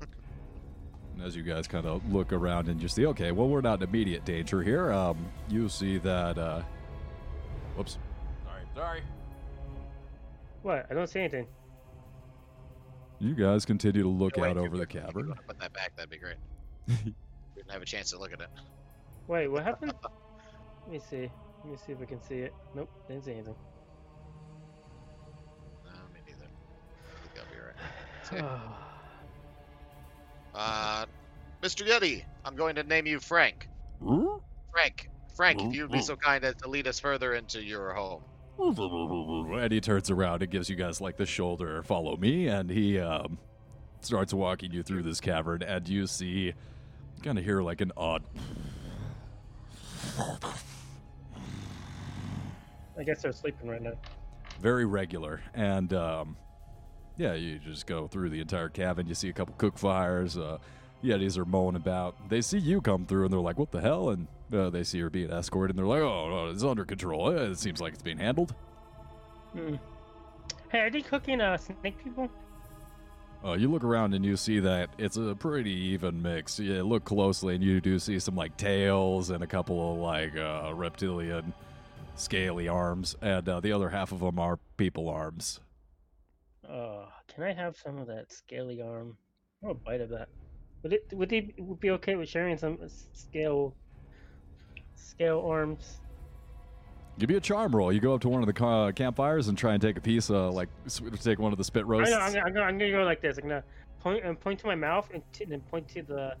And as you guys kind of look around and you see, okay, well, we're not in immediate danger here. Um, you see that, uh, whoops. Sorry, sorry. What? I don't see anything. You guys continue to look Wait, out over the could- cavern. wanna Put that back. That'd be great. (laughs) we didn't have a chance to look at it. Wait, what happened? (laughs) Let me see. Let me see if I can see it. Nope, didn't see anything. No, me neither. I think I'll be right. (sighs) Okay. Uh, Mr. Yeti, I'm going to name you Frank. Frank. Frank, if you'd be so kind as to lead us further into your home. And he turns around and gives you guys like the shoulder, follow me, and he um, starts walking you through this cavern, and you see, kind of hear like an odd. I guess they're sleeping right now. very regular. And um, yeah, you just go through the entire cabin. You see a couple cook fires. Uh, Yetis are mowing about. They see you come through and they're like, "What the hell?" And uh, they see her being escorted and they're like, "Oh, no, it's under control. Uh, It seems like it's being handled." Hmm. Hey, are they cooking uh, snake people? Uh, you look around and you see that it's a pretty even mix. You look closely and you do see some like tails and a couple of like uh, reptilian, scaly arms, and uh, the other half of them are people arms. Uh, can I have some of that scaly arm? I want a bite of that. Would it would they would be okay with sharing some scale scale arms? Give me a charm roll. You go up to one of the ca- campfires and try and take a piece, uh, like take one of the spit I roasts. know, I'm, gonna, I'm, gonna, I'm gonna go like this. I'm gonna point and point to my mouth and t- then point to the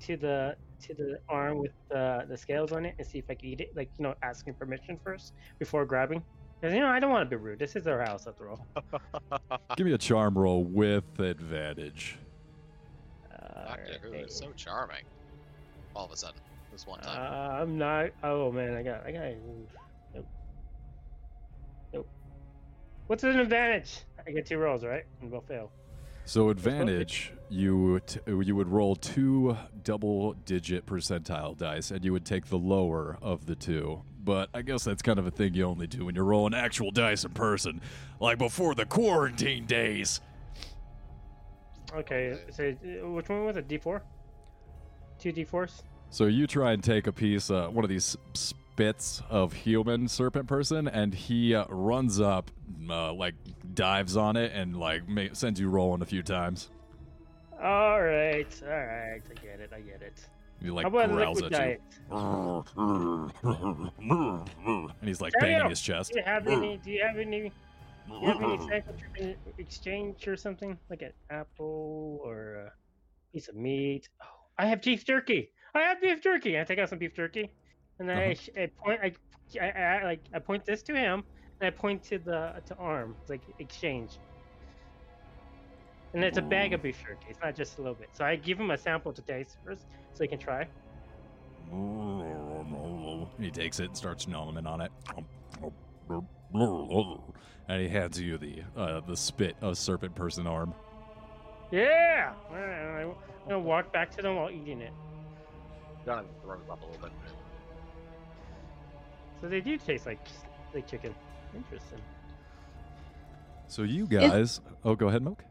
to the to the arm with the the scales on it and see if I can eat it. Like you know, asking permission first before grabbing. Because you know, I don't want to be rude. This is our house after all. (laughs) Give me a charm roll with advantage. Doctor Who is so charming. All of a sudden, this one Uh, time. I'm not. Oh man, I got. I got. Nope. Nope. What's an advantage? I get two rolls, right? And both fail. So advantage, you t- you would roll two double-digit percentile dice, and you would take the lower of the two. But I guess that's kind of a thing you only do when you're rolling actual dice in person, like before the quarantine days. Okay. So uh, which one was it? D four. Two D fours. So you try and take a piece, uh, one of these spits of human serpent person, and he uh, runs up, uh, like dives on it, and like ma- sends you rolling a few times. All right. All right. I get it. I get it. He like How about growls at diet? you. and he's like banging his chest. Do you have any? Do you have any? Do you have any example you can exchange or something like an apple or a piece of meat? Oh, I have beef jerky. I have beef jerky. I take out some beef jerky, and then I, Uh-huh. sh- I point. I, I, I like I point this to him, and I point to the to arm. It's like exchange. And it's a bag of beef jerky. It's not just a little bit. So I give him a sample to taste first, so he can try. He takes it and starts gnawing on it. And he hands you the uh, the spit of serpent person arm. Yeah. And I- I'm gonna walk back to them while eating it. Jonathan throws up a little bit. So they do taste like like chicken. Interesting. So you guys, oh, go ahead, milk.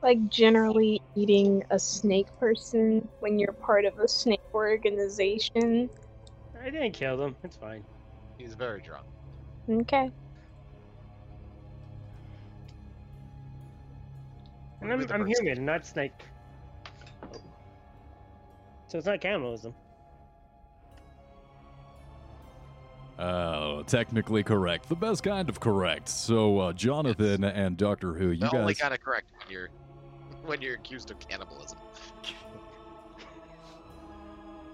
Like generally eating a snake person when you're part of a snake organization. I didn't kill them. It's fine. He's very drunk. Okay. And I'm, I'm human, not snake. So it's not cannibalism. Oh, technically correct. The best kind of correct. So, uh, Jonathan and Doctor Who, you the only kind of correct when you're (laughs) when you're accused of cannibalism.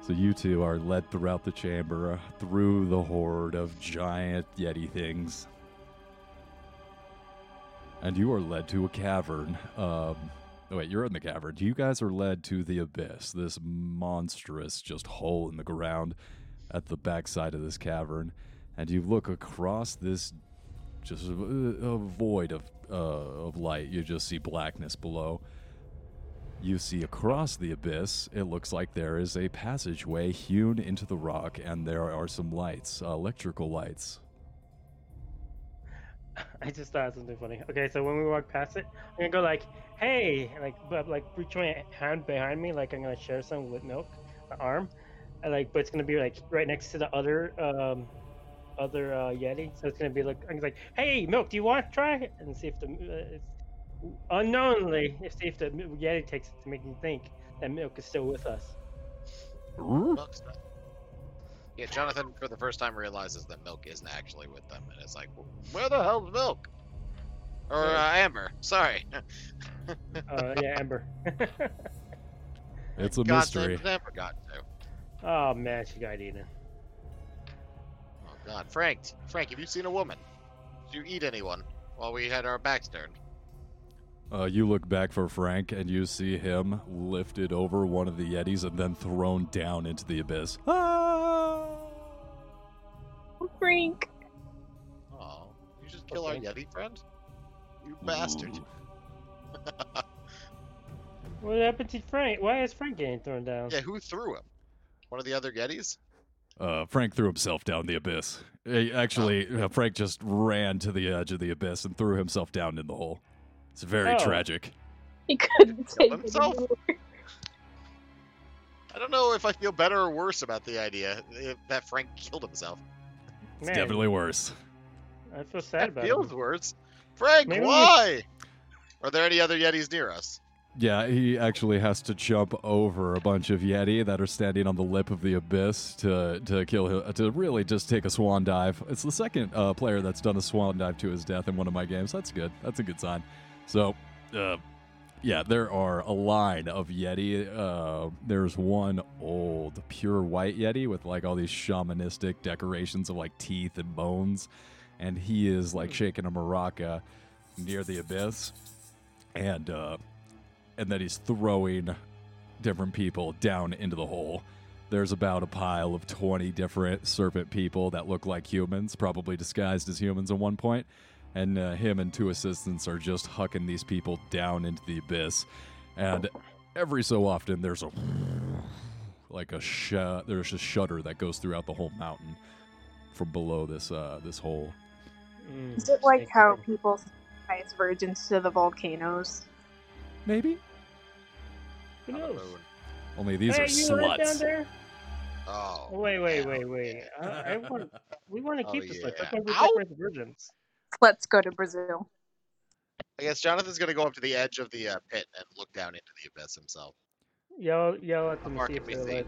So you two are led throughout the chamber, uh, through the horde of giant yeti things. And you are led to a cavern. Um, oh wait, you're in the cavern. You guys are led to the abyss, this monstrous just hole in the ground at the backside of this cavern. And you look across this just a, a void of, uh, of light. You just see blackness below. You see across the abyss, it looks like there is a passageway hewn into the rock, and there are some lights, uh, electrical lights. (laughs) I just thought something funny. Okay, so when we walk past it, I'm gonna go like, "Hey," like, but like reach my hand behind me, like I'm gonna share some with milk, my arm, like, but it's gonna be like right next to the other, um, other uh, yeti. So it's gonna be like, I'm like, "Hey, milk, do you want to try?" it?" And see if the uh, it's, unknowingly, if see if the yeti takes it to make me think that milk is still with us. Milk's Yeah, Jonathan for the first time realizes that Milk isn't actually with them, and it's like, where the hell's Milk? Or uh, Amber? Sorry. (laughs) Uh, yeah, Amber. (laughs) It's a God mystery. damn, Amber got to. Oh man, she got eaten. Oh God, Frank, Frank, have you seen a woman? Did you eat anyone while we had our backs turned? Uh, you look back for Frank, and you see him lifted over one of the yetis and then thrown down into the abyss. Ah! Frank. Oh, you just kill our Okay. Yeti friend? You bastard. (laughs) What happened to Frank? Why is Frank getting thrown down? Yeah, who threw him? One of the other Yetis? Uh, Frank threw himself down the abyss. Eh, Actually, uh, Frank just ran to the edge of the abyss and threw himself down in the hole. It's very Oh. tragic. He couldn't take himself? I don't know if I feel better or worse about the idea that Frank killed himself. It's Man, definitely worse. I feel sad That about feels it. Feels worse. Frank, Maybe we- why? Are there any other Yetis near us? Yeah, he actually has to jump over a bunch of yeti that are standing on the lip of the abyss to to kill to really just take a swan dive. It's the second uh, player that's done a swan dive to his death in one of my games. That's good. That's a good sign. So, uh, yeah, there are a line of yeti. Uh, there's one old pure white yeti with like all these shamanistic decorations of like teeth and bones, and he is like shaking a maraca near the abyss, and. And then he's throwing different people down into the hole. There's about a pile of 20 different serpent people that look like humans, probably disguised as humans at one point. And uh, him and two assistants are just hucking these people down into the abyss. And every so often, there's a like a sh- there's a shutter that goes throughout the whole mountain from below this uh, this hole. Mm, Is it like how thing. people sacrifice virgins to the volcanoes? Maybe Who knows? only these hey, are you live down sluts. there? Oh. Wait, wait, wait, wait. yeah. I, I want. We want to (laughs) Oh, keep this. Like, yeah. that's why we Ow! separate the virgins. Let's go to Brazil. I guess Jonathan's gonna go up to the edge of the uh, pit and look down into the abyss himself. Yell, yell at them Mark see can if they're alive.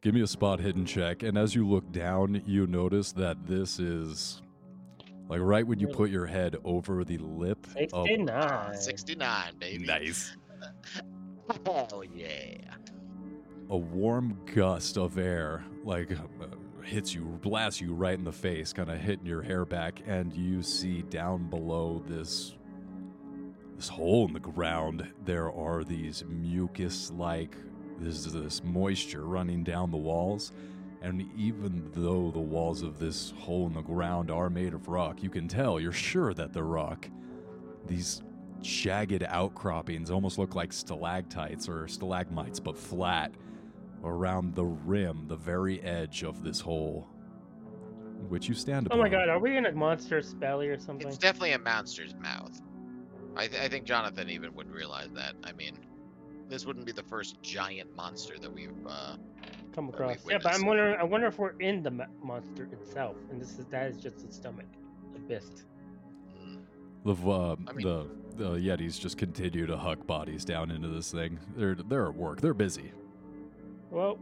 Give me a spot hidden check, and as you look down, you notice that this is like right when you put your head over the lip of 69. 69, baby. nice. (laughs) Hell yeah. a warm gust of air like uh, hits you blasts you right in the face kind of hitting your hair back and you see down below this this hole in the ground there are these mucus like there's this moisture running down the walls and even though the walls of this hole in the ground are made of rock you can tell you're sure that they're rock these jagged outcroppings almost look like stalactites or stalagmites but flat around the rim, the very edge of this hole, which you stand Oh my god, are we in a monster's belly or something? It's definitely a monster's mouth. I, th- I think Jonathan even would realize that. I mean, this wouldn't be the first giant monster that we've. Uh, Come across. Yeah, but I'm wondering. I wonder if we're in the monster itself, and this is that is just its stomach, abyss. mm, The uh, I mean- the the Yetis just continue to huck bodies down into this thing. They're they're at work. They're busy. Well,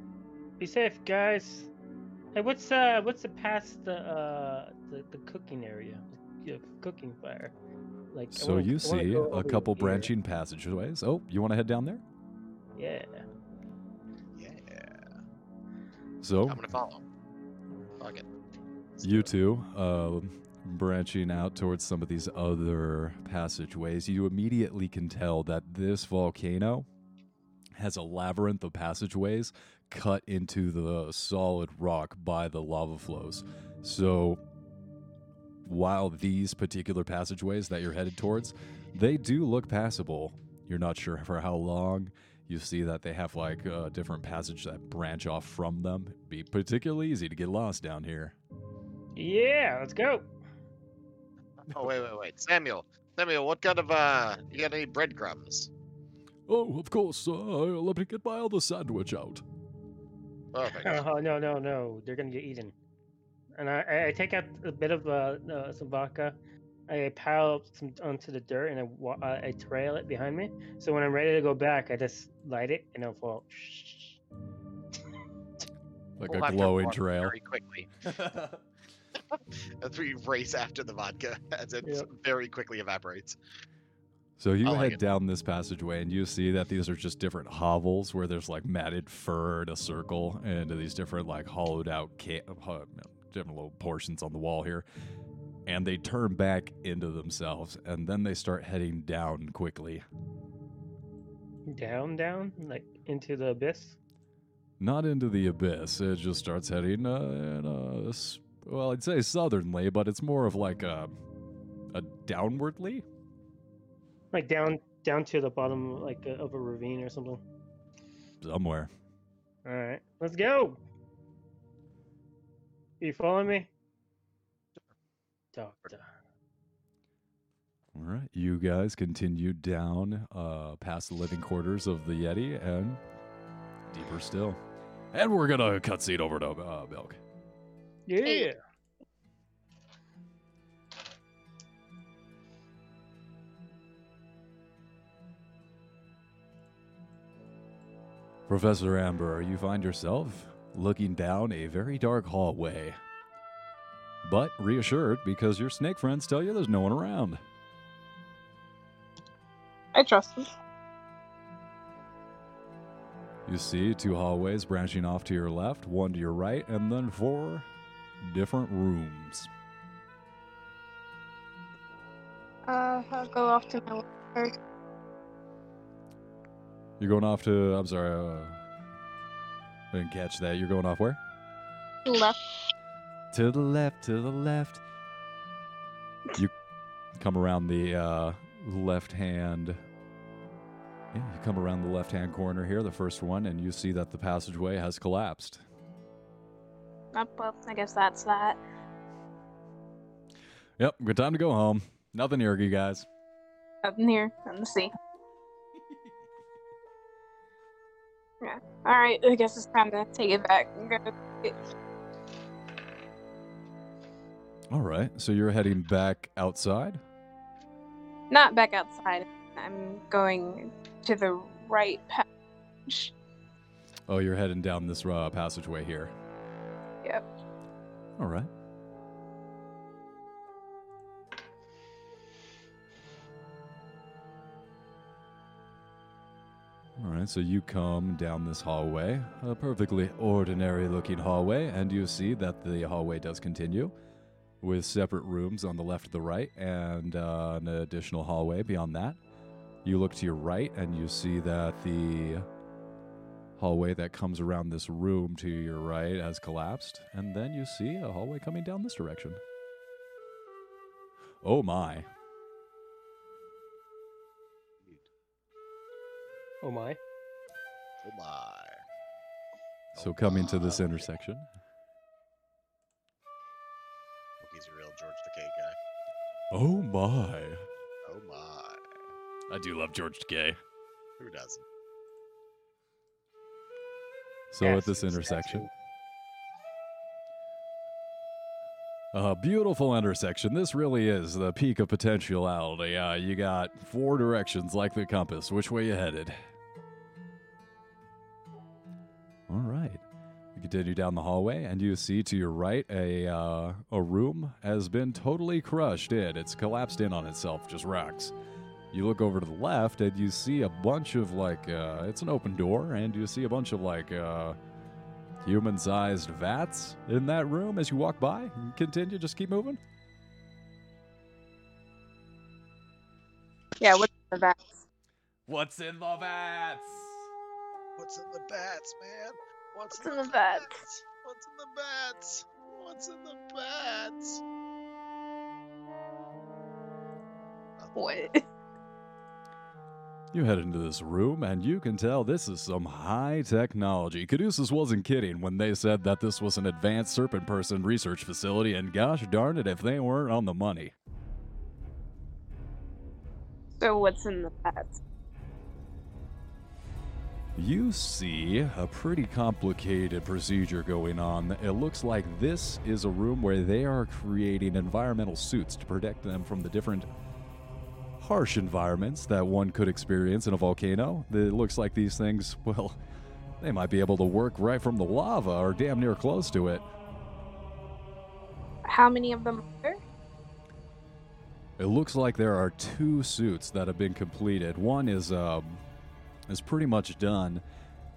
be safe, guys. Hey, what's uh, what's the past the uh, the, the cooking area, the cooking fire? Like, So wanna- you see a couple here. branching passageways. Oh, you want to head down there? Yeah. yeah. So I'm gonna follow. Fuck it. You two, uh, branching out towards some of these other passageways, you immediately can tell that this volcano has a labyrinth of passageways cut into the solid rock by the lava flows. So, while these particular passageways that you're headed towards, they do look passable. You're not sure for how long. You see that they have like a different passage that branch off from them. Be particularly easy to get lost down here. Yeah, let's go. Oh wait, wait, wait, Samuel. Samuel, what kind of uh? You got any breadcrumbs? Oh, of course. Uh, let me get my other sandwich out. Perfect. (laughs) Oh no no no! They're gonna get eaten. And I, I- I take out a bit of uh, uh, some vodka. I pile up some onto the dirt and I, uh, I trail it behind me. So when I'm ready to go back, I just light it and it'll fall. (laughs) Like We'll a glowing trail. Very quickly. (laughs) (laughs) As we race after the vodka, as it Yep. very quickly evaporates. So you I like head down this passageway and you see that these are just different hovels where there's like matted fur in a circle and these different like hollowed out ca- different little portions on the wall here. And they turn back into themselves and then they start heading down quickly. Down, down, like into the abyss. Not into the abyss. It just starts heading uh, in a, well, I'd say southernly, but it's more of like a a downwardly. Like down, down to the bottom, like uh, of a ravine or something. Somewhere. All right, let's go. You following me? Doctor. All right, you guys continue down uh, past the living quarters of the Yeti and deeper still. And we're gonna cutscene over to uh, Milk. Yeah. Professor Amber, you find yourself looking down a very dark hallway. But reassured because your snake friends tell you there's no one around. I trust him. You see two hallways branching off to your left, one to your right, and then four different rooms. Uh, I'll go off to my left. You're going off to. I'm sorry. Uh, I didn't catch that. You're going off where? left. To the left, to the left. You come around the uh, left hand. Yeah, you come around the left hand corner here, the first one, and you see that the passageway has collapsed. Oh, well, I guess that's that. Yep, good time to go home. Nothing here, you guys. Up in here in the sea. (laughs) Yeah. All right. I guess it's time to take it back. And go get- All right, so you're heading back outside. Not back outside. I'm going to the right passage. Oh, you're heading down this uh, passageway here. Yep. All right. All right, so you come down this hallway, a perfectly ordinary looking hallway, and you see that the hallway does continue with separate rooms on the left and the right, and uh, an additional hallway beyond that. You look to your right, and you see that the hallway that comes around this room to your right has collapsed, and then you see a hallway coming down this direction. Oh my. Oh my. Oh my. So coming to this intersection. Oh my. Oh my. I do love George Takei. Who doesn't? So Yes, at this intersection. A beautiful intersection. This really is the peak of potentiality. Uh, you got four directions like the compass. Which way you headed? You continue down the hallway, and you see to your right a uh, a room has been totally crushed in. It's collapsed in on itself, just rocks. You look over to the left, and you see a bunch of like uh, it's an open door, and you see a bunch of like uh, human-sized vats in that room as you walk by. Continue, just keep moving. Yeah, what's in the vats? What's in the vats? What's in the bats, man? What's, What's in the bats? What's in the bats? What's in the bats? What? (laughs) You head into this room, and you can tell this is some high technology. Caduceus wasn't kidding when they said that this was an advanced serpent person research facility, and gosh darn it if they weren't on the money. So what's in the vats? You see a pretty complicated procedure going on. It looks like this is a room where they are creating environmental suits to protect them from the different harsh environments that one could experience in a volcano. It looks like these things, (laughs) well, they might be able to work right from the lava or damn near close to it. How many of them are there? It looks like there are two suits that have been completed. One is um, is pretty much done,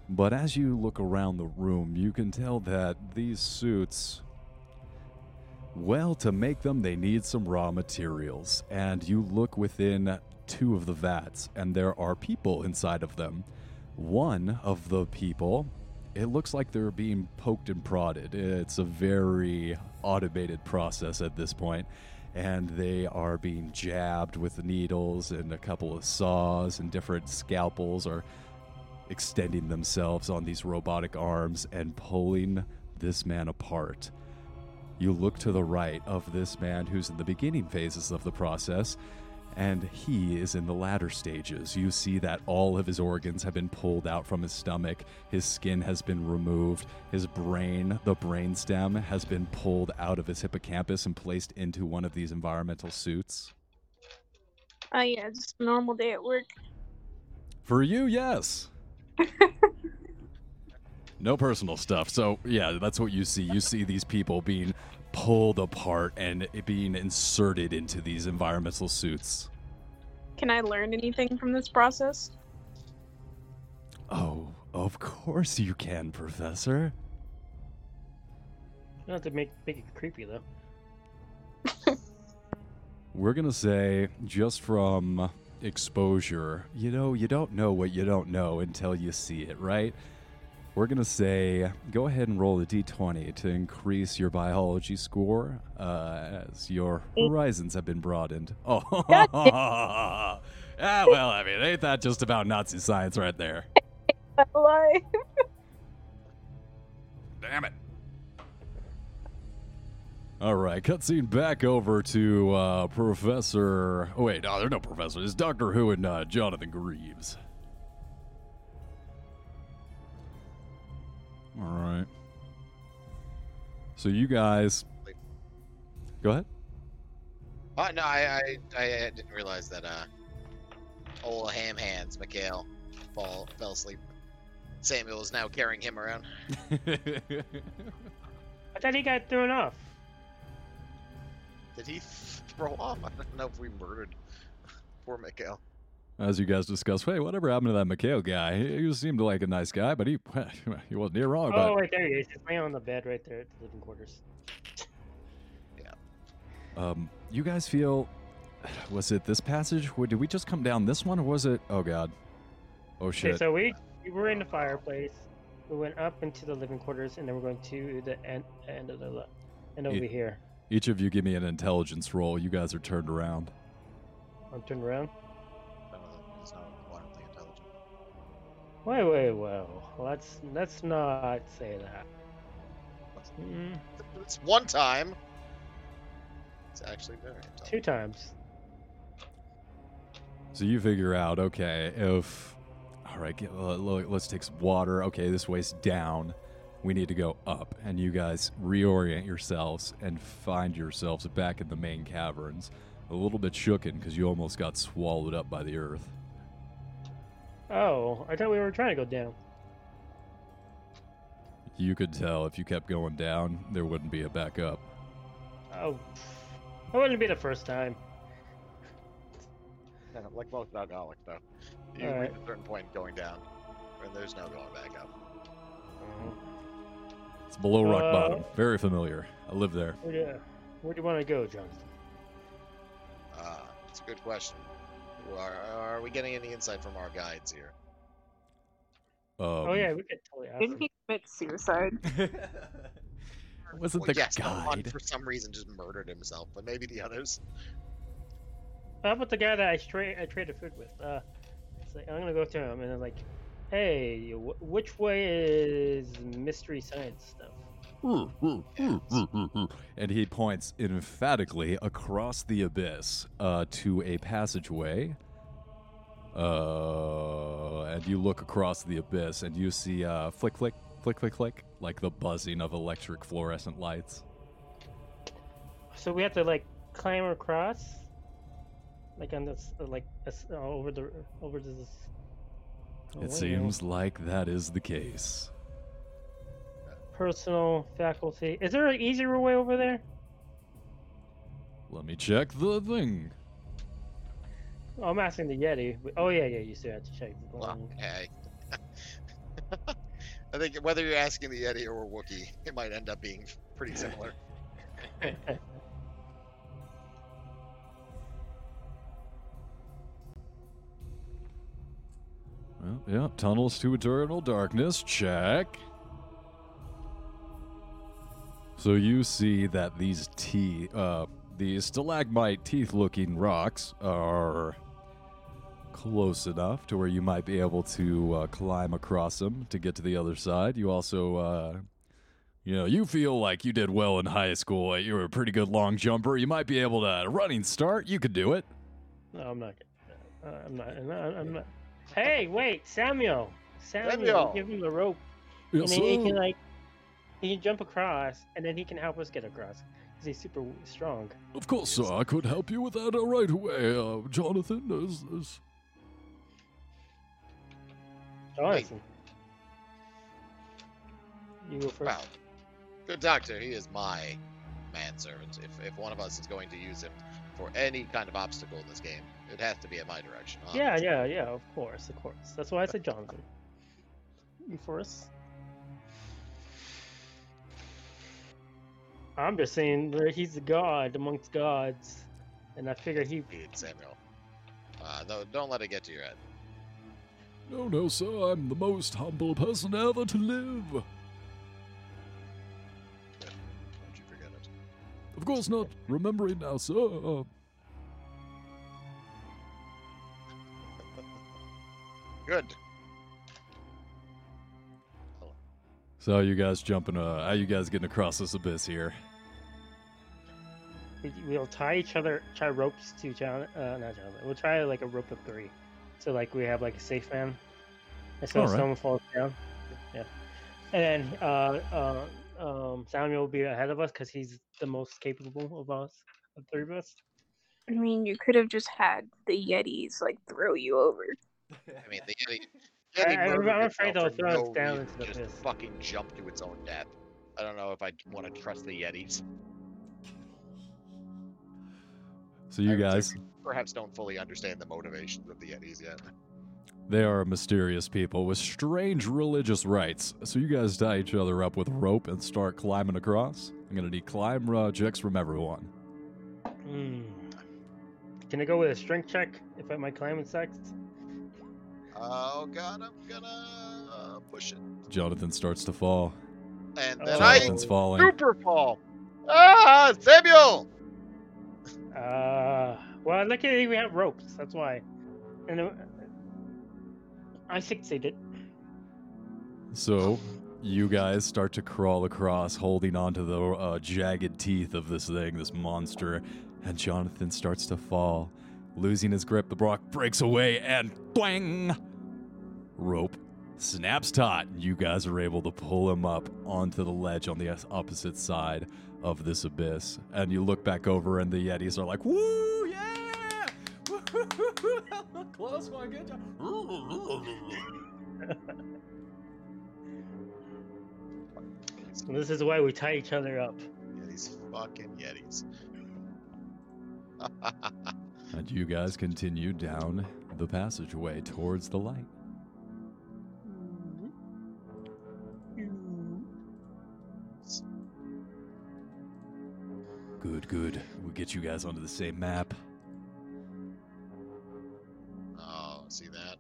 but as you look around the room, you can tell that these suits well, to make them, they need some raw materials. And you look within two of the vats, and there are people inside of them. One of the people, it looks like they're being poked and prodded. It's a very automated process at this point, And they are being jabbed with needles, and a couple of saws and different scalpels are extending themselves on these robotic arms and pulling this man apart. You look to the right of this man who's in the beginning phases of the process, and he is in the latter stages. You see that all of his organs have been pulled out from his stomach, his skin has been removed, his brain, the brainstem, has been pulled out of his hippocampus and placed into one of these environmental suits. Oh yeah, just a normal day at work. For you, yes. (laughs) no personal stuff. So, yeah, that's what you see. You see these people being pulled apart and it being inserted into these environmental suits. Can I learn anything from this process? Oh, of course you can, Professor. You don't have to make make it creepy though. (laughs) We're going to say, just from exposure, you know, you don't know what you don't know until you see it, right? We're going to say, go ahead and roll a d20 to increase your biology score uh, as your Eight. horizons have been broadened. (laughs) Oh, ah, well, I mean, ain't that just about Nazi science right there? (laughs) Lie. Damn it. All right, cutscene back over to uh, Professor. Oh, wait, no, they're no professor. It's Doctor Who and uh, Jonathan Greaves. All right. So you guys. Go ahead. Oh no, I I, I didn't realize that uh old ham hands Mikhail fall fell asleep. Samuel is now carrying him around. I thought he got thrown off. Did he throw off? I don't know if we murdered poor Mikhail. As you guys discuss, hey, whatever happened to that Mikhail guy? He, he seemed like a nice guy, but he (laughs) he wasn't near wrong Oh, right there he is. He's laying on the bed right there at the living quarters. Yeah. Um, you guys feel (sighs) was it this passage? Or did we just come down this one, or was it? Oh God, oh shit. Okay, so we we were in the fireplace. We went up into the living quarters, and then we're going to the end end of the and over Ye- here. Each of you give me an intelligence roll. You guys are turned around. I'm turned around. Wait, wait, well, let's let's not say that. Mm, It's one time. It's actually very intelligent. two times. So you figure out, okay, if all right, get, uh, lo- let's take some water. Okay, this way's down. We need to go up, and you guys reorient yourselves and find yourselves back in the main caverns. A little bit shooken because you almost got swallowed up by the earth. Oh, I thought we were trying to go down. You could tell if you kept going down, there wouldn't be a back up. Oh, that wouldn't be the first time. Yeah, like most alcoholics, though. You Alright. reach a certain point going down, and there's no going back up. It's below rock Uh, bottom. Very familiar. I live there. Where do, where do you want to go, Jonathan? Uh, it's a good question. Are, are we getting any insight from our guides here? Um, oh yeah, we could totally ask Didn't he commit suicide? (laughs) wasn't Well, the yes, the guide. for some reason just murdered himself, but maybe the others. How about the guy that I straight I traded food with? Uh, it's like I'm gonna go to him and then like, hey, wh- which way is mystery science stuff? (laughs) and he points emphatically across the abyss uh, to a passageway. Uh, and you look across the abyss and you see uh, flick, flick, flick, flick, flick, like the buzzing of electric fluorescent lights. So we have to like climb across, like on this, uh, like uh, over the over this. oh, It seems like that is the case. Personal faculty. Is there an easier way over there? Let me check the thing. Oh, I'm asking the Yeti. Oh yeah, yeah. You still have to check. the Well, thing. hey. (laughs) I think whether you're asking the Yeti or a Wookiee, it might end up being pretty similar. (laughs) Well, yeah, tunnels to eternal darkness. Check. So you see that these teeth, uh, these stalagmite teeth-looking rocks are close enough to where you might be able to uh, climb across them to get to the other side. You also, uh, you know, you feel like you did well in high school. You were a pretty good long jumper. You might be able to a running start. You could do it. no, I'm not. Uh, I'm not. I'm not. I'm not. Hey, wait, Samuel. Samuel, Samuel. give him the rope, and then he can like, he can jump across, and then he can help us get across because he's super strong. Of course, sir. I could help you with that uh, right away, uh, Jonathan. Is, is... Jonathan. You go first. Well, good doctor, he is my manservant. If, if one of us is going to use him for any kind of obstacle in this game, it has to be in my direction. Yeah, yeah, yeah. Of course, of course. That's why I said Jonathan. You first. I'm just saying that he's a god amongst gods, and I figure he. Indeed, Samuel. Uh, no, don't let it get to your head. No, no, sir. I'm the most humble person ever to live. Don't you forget it. Of course not. Remembering now, sir. Uh, (laughs) Good. So you guys jumping? Uh, how you guys getting across this abyss here? we- We'll tie each other, tie ropes to John. Uh, not Jonathan. We'll try like a rope of three, so like we have like a safe man, and so if Alright. someone falls down, yeah. And then uh, uh, um, Samuel will be ahead of us because he's the most capable of us, of the three of us. I mean, you could have just had the Yetis like throw you over. (laughs) I mean, the Yeti. I- Yeti I'm- murdered I'm afraid they'll for throw us down reason, into the just abyss. fucking jump to its own death. I don't know if I want to trust the Yetis. So you I guys, perhaps don't fully understand the motivations of the Yetis yet. they are mysterious people with strange religious rites. So you guys tie each other up with rope and start climbing across. I'm gonna need climb uh, checks from everyone. Hmm. Can I go with a strength check if I my climbing sucks? Oh god, I'm gonna uh, push it, Jonathan starts to fall. and then I Jonathan's falling. super fall. Ah, Samuel! Uh, well, luckily we have ropes. That's why. And uh, I succeeded. So you guys start to crawl across, holding onto the uh, jagged teeth of this thing, this monster, and Jonathan starts to fall. Losing his grip, the rock breaks away and bang! Rope snaps taut. You guys are able to pull him up onto the ledge on the opposite side of this abyss. And you look back over, and the Yetis are like, Woo! Yeah! Close one, good job. And this is why we tie each other up. These fucking Yetis. And you guys continue down the passageway towards the light. Good, good. We'll get you guys onto the same map. oh, see that?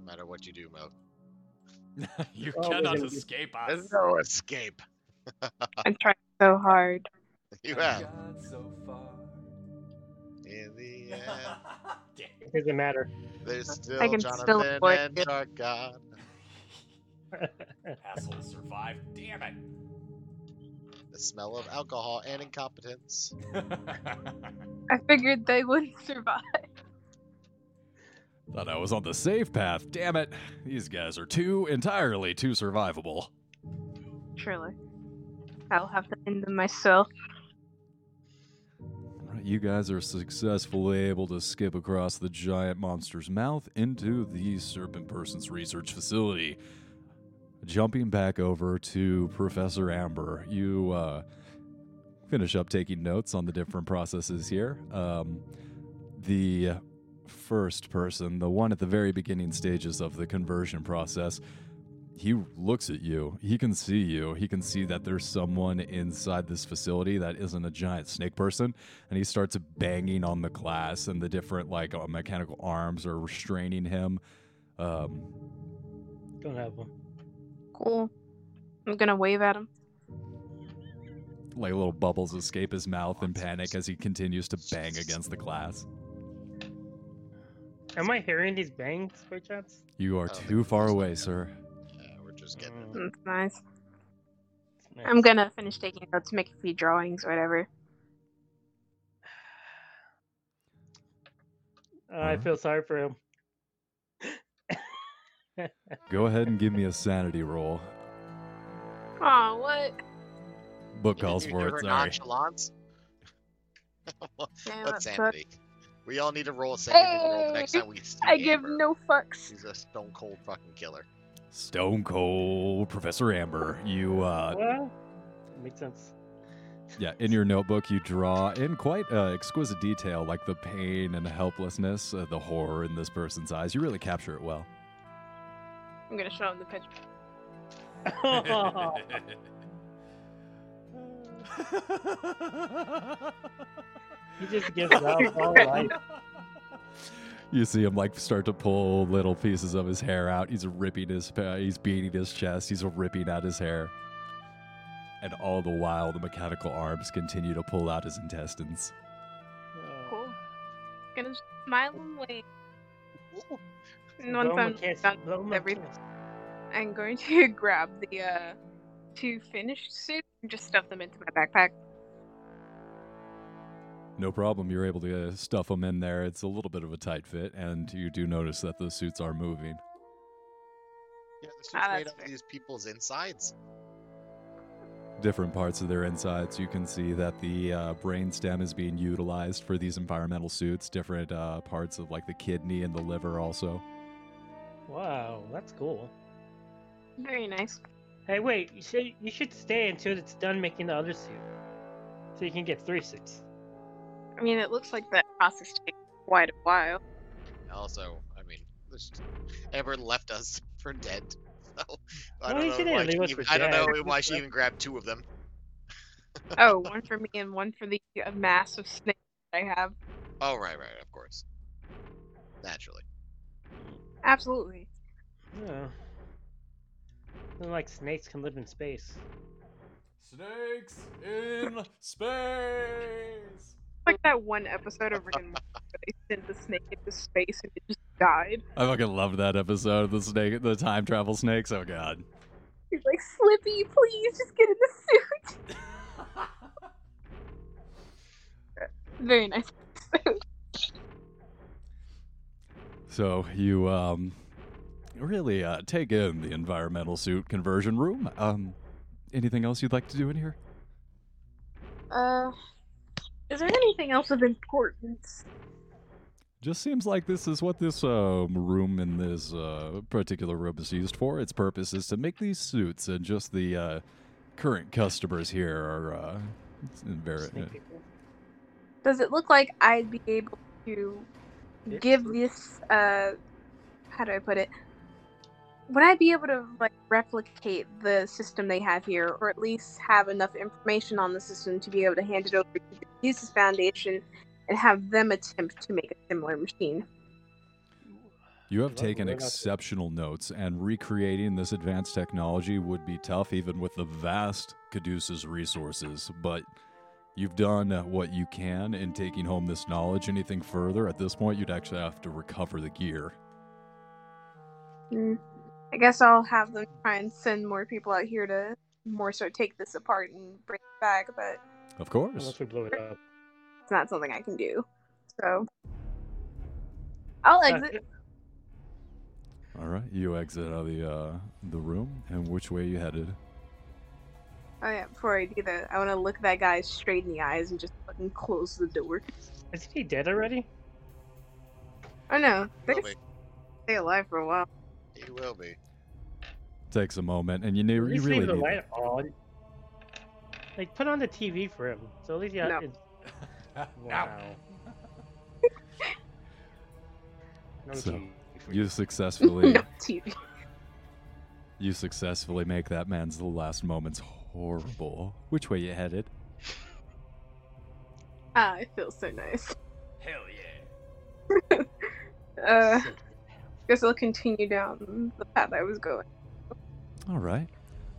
No matter what you do, Mo, (laughs) you Oh, cannot gonna be- escape there's us. no escape. I'm trying so hard. (laughs) You have. So far. In the (laughs) end, It doesn't matter. there's still can still Jonathan avoid and it. our God. Asshole survived. Damn it. The smell of alcohol and incompetence. (laughs) I figured they wouldn't survive. Thought I was on the safe path. Damn it. These guys are too entirely too survivable. Truly. I'll have to end them myself. Right, you guys are successfully able to skip across the giant monster's mouth into the Serpent Person's research facility. Jumping back over to Professor Amber, you uh, finish up taking notes on the different processes here. Um, the first person, the one at the very beginning stages of the conversion process, he looks at you. He can see you. He can see that there's someone inside this facility that isn't a giant snake person and he starts banging on the glass and the different like uh, mechanical arms are restraining him um, Don't have them. Cool. I'm gonna wave at him. like little bubbles escape his mouth in panic as he continues to bang against the glass Am I hearing these bangs by chance? you are Oh, too far there's- away sir Yeah, we're just getting. Mm, That's nice. nice. I'm gonna finish taking notes, make a few drawings, whatever. Uh, I feel sorry for him. Go ahead and give me a sanity roll Oh, what? book calls for it sorry nonchalance. (laughs) Yeah, what that sanity? We all need to roll a sanity roll the next time we see I give Amber. no fucks. He's a stone cold fucking killer. stone cold professor amber you uh, well, makes sense. Yeah, in your notebook, you draw in quite uh, exquisite detail, like the pain and the helplessness, uh, the horror in this person's eyes. You really capture it well. I'm gonna show him the picture. (laughs) he just gives up (laughs) all life. You see him like start to pull little pieces of his hair out. He's ripping his, uh, he's beating his chest. He's ripping at his hair, and all the while, the mechanical arms continue to pull out his intestines. Oh. Cool. Gonna just smile and wave. Ooh, And once him a I'm kiss, done with everything, kiss. I'm going (laughs) to grab the uh, two finished suits and just stuff them into my backpack. No problem. You're able to uh, stuff them in there. It's a little bit of a tight fit, and you do notice that the suits are moving. Yeah, the suit's Ah, made that's out fair. of these people's insides. different parts of their insides. You can see that the uh, brain stem is being utilized for these environmental suits. Different uh, parts of like the kidney and the liver also. Wow, that's cool. Very nice. Hey, wait, you should you should stay until it's done making the other suit, so you can get three suits. I mean, it looks like that process takes quite a while. Also, I mean, this Amber left us (laughs) for dead. So I Well, don't know why she even, I don't know why she even grabbed two of them. (laughs) Oh, one for me and one for the uh, massive snake that I have. Oh right, right, of course. Naturally. Absolutely. Yeah. Then, like snakes can live in space. Snakes in space. Like that one episode of Rick and Morty where they sent the snake into space and it just died. I fucking loved that episode. Of the snake, the time travel snakes. Oh god. He's like, Slippy, please just get in the suit. (laughs) Very nice. So you um really uh, take in the environmental suit conversion room. Um, anything else you'd like to do in here? uh, is there anything else of importance? Just seems like this is what this um, room in this uh, particular room is used for. Its purpose is to make these suits, and just the uh, current customers here are uh, very. Snake. Does it look like I'd be able to. Give this uh how do I put it? Would I be able to like replicate the system they have here, or at least have enough information on the system to be able to hand it over to the Jesus Foundation and have them attempt to make a similar machine? You have taken exceptional notes, and recreating this advanced technology would be tough, even with the vast Caduceus resources. But you've done uh, what you can in taking home this knowledge. Anything further, at this point, you'd actually have to recover the gear. Hmm. I guess I'll have them try and send more people out here to more so take this apart and bring it back, but Of course. Unless we blow it up. it's not something I can do. So I'll exit. All right, you exit out of the uh, the room, and which way you headed? Oh yeah, before I do that, I want to look that guy straight in the eyes and just fucking close the door. Is he dead already? Oh no, they Will can be. stay alive for a while. He will be. Takes a moment, and you know At you least really leave the need. light on. Like put on the TV for him. So at least yeah. No. it's- (laughs) Wow. No (laughs) So, You (laughs) successfully no TV. you successfully make that man's last moments horrible. Which way you headed? (laughs) Ah, it feels so nice. Hell yeah! (laughs) Uh, guess I'll continue down the path I was going. All right.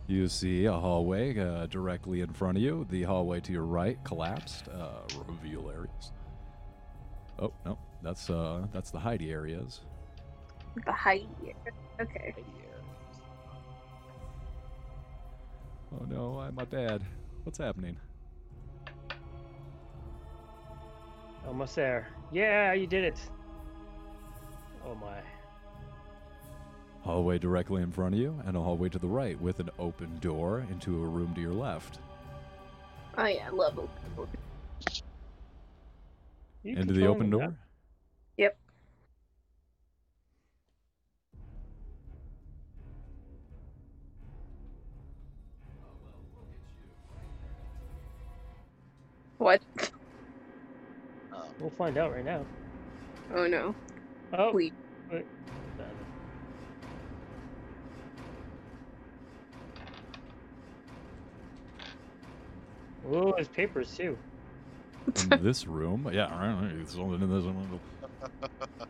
You see a hallway uh, directly in front of you. The hallway to your right collapsed. Uh, reveal areas. Oh no, that's uh that's the Heidi areas. The height. Okay. Oh no, I'm my dad. What's happening? Almost there. Yeah, you did it. Oh my. Hallway directly in front of you, and a hallway to the right with an open door into a room to your left. Oh yeah, love open doors. You into the open controlling door. What? Um. We'll find out right now. Oh no. Oh. Please. Wait. Oh, there's papers too. in this room, yeah, right, it's something in this room.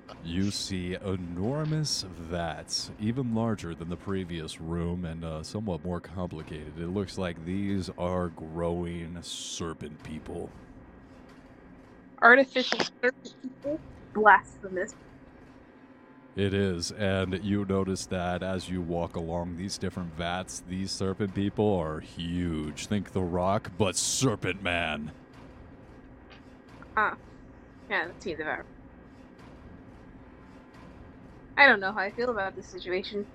(laughs) You see enormous vats, even larger than the previous room and uh, somewhat more complicated. It looks like these are growing serpent people. Artificial serpent people? Blasphemous. It is, and you notice that as you walk along these different vats, these serpent people are huge. Think The Rock, but Serpent Man. Ah, yeah, that's either. I don't know how I feel about this situation.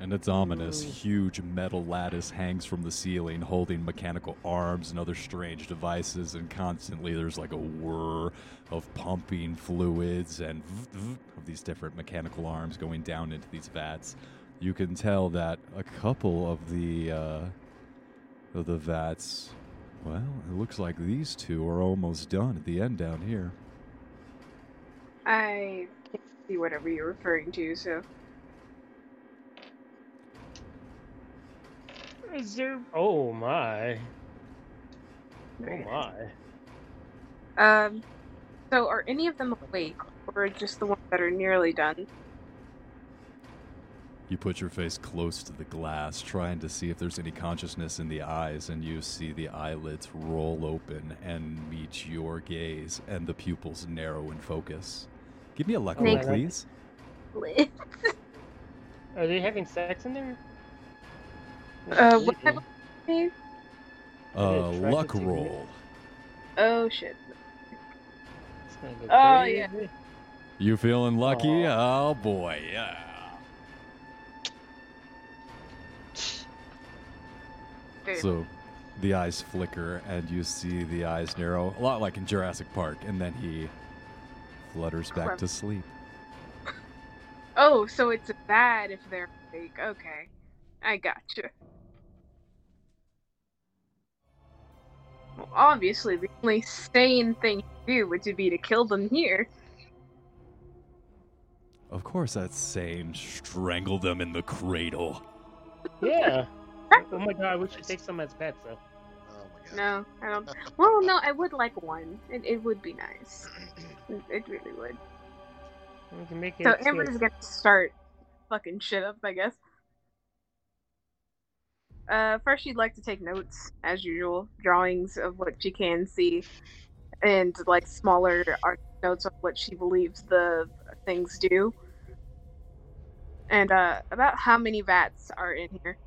And its ominous, Mm. huge metal lattice hangs from the ceiling, holding mechanical arms and other strange devices. And constantly there's like a whir of pumping fluids and of these different mechanical arms going down into these vats. You can tell that a couple of the uh, of the vats, well, it looks like these two are almost done at the end down here. I can't see whatever you're referring to, so. Is there? Oh my! Oh my! Um, so are any of them awake, or just the ones that are nearly done? You put your face close to the glass, trying to see if there's any consciousness in the eyes, and you see the eyelids roll open and meet your gaze, and the pupils narrow in focus. Give me a luck roll, Snake. please. Are they having sex in there? Uh, what type of name? Uh, luck roll. Oh shit. It's go Oh, yeah. You feeling lucky? Aw. Oh boy, yeah. So the eyes flicker and you see the eyes narrow, a lot like in Jurassic Park, and then he flutters back to sleep. (laughs) Oh, so it's bad if they're awake. Okay, I gotcha. Well, obviously, the only sane thing to do would to be to kill them here. Of course, that's sane. Strangle them in the cradle. Yeah. (laughs) Oh my god, we should take some as pets though. No, I don't. Well, no, I would like one. It, it would be nice. It, (clears throat) it really would. We can make it. So so Amber's gonna start fucking shit up, I guess. Uh, first, she'd like to take notes, as usual, drawings of what she can see, and like smaller art notes of what she believes the things do, and uh, about how many vats are in here.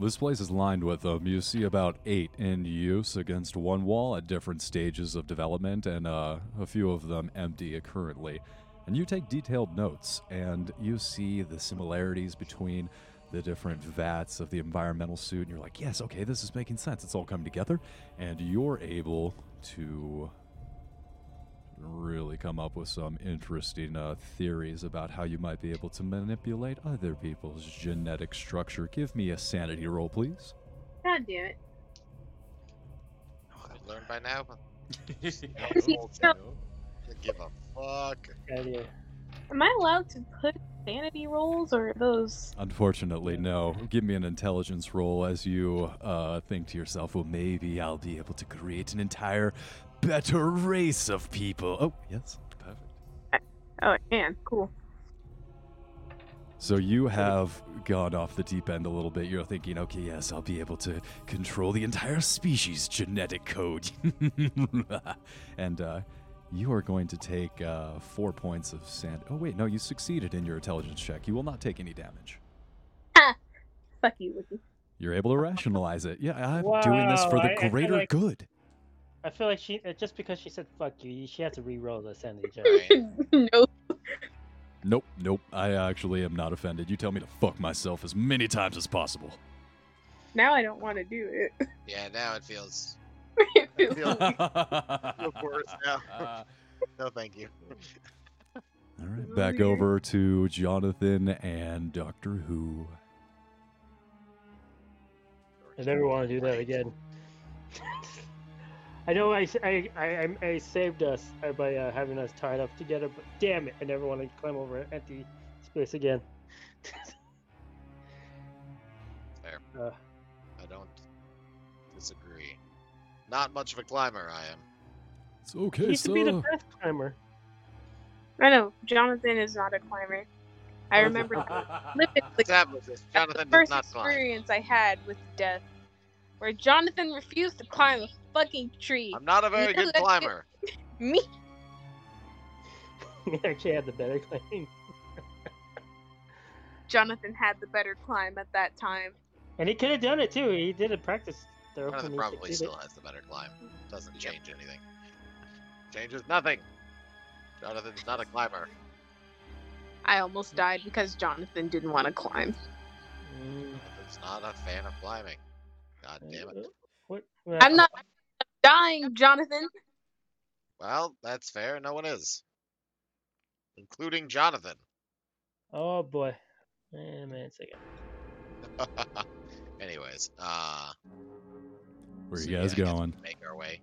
This place is lined with them. You see about eight in use against one wall at different stages of development, and uh, a few of them empty currently. And you take detailed notes, and you see the similarities between the different vats of the environmental suit, and you're like, yes, okay, this is making sense. It's all coming together, and you're able to really come up with some interesting uh, theories about how you might be able to manipulate other people's genetic structure. Give me a sanity roll, please. God damn it! I've learned by now. you (laughs) (laughs) know- Don't give a fuck. idea. Am I allowed to put sanity rolls, or are those? Unfortunately, no. Give me an intelligence roll as you uh, think to yourself, well, maybe I'll be able to create an entire better race of people. Oh, yes. Perfect. Oh, I can. Cool. So you have gone off the deep end a little bit. You're thinking, okay, yes, I'll be able to control the entire species' genetic code. (laughs) and uh, you are going to take uh, four points of sand. Oh, wait, no, you succeeded in your intelligence check. You will not take any damage. Fuck you, Wiki. You're able to rationalize it. Yeah, I'm doing this for Wow, the I- I greater like- good. I feel like she uh, just because she said "fuck you," she has to re-roll the sanity check. Right. no. Nope, nope. I actually am not offended. You tell me to fuck myself as many times as possible. Now I don't want to do it. Yeah, now it feels (laughs) It feels (laughs) feel- like- worse now. no, thank you. (laughs) All right, back over to Jonathan and Doctor Who. I never want to do that again. I know I I I saved us uh, by uh, having us tied up together, but damn it, I never want to climb over an empty space again. (laughs) Fair. Uh, I don't disagree. Not much of a climber, I am. It's he okay, used to be the sir. best climber. I know Jonathan is not a climber. I remember (laughs) vividly Establish the first experience I had with death, where Jonathan refused to climb a fucking tree. I'm not a very good climber. (laughs) Me, (laughs) He actually had the better claim. Jonathan had the better climb at that time. And he could have done it too. He did it practice. though, Jonathan probably still it. has the better climb. Doesn't change anything. Changes nothing. Jonathan's not a climber. I almost died because Jonathan didn't want to climb. Mm, It's not a fan of climbing. God damn it. What? I'm not dying, Jonathan. Well, that's fair. No one is, including Jonathan. Oh boy. Wait a minute, a second. Anyways, uh, Where so you yeah, guys I guess going? we Make our way.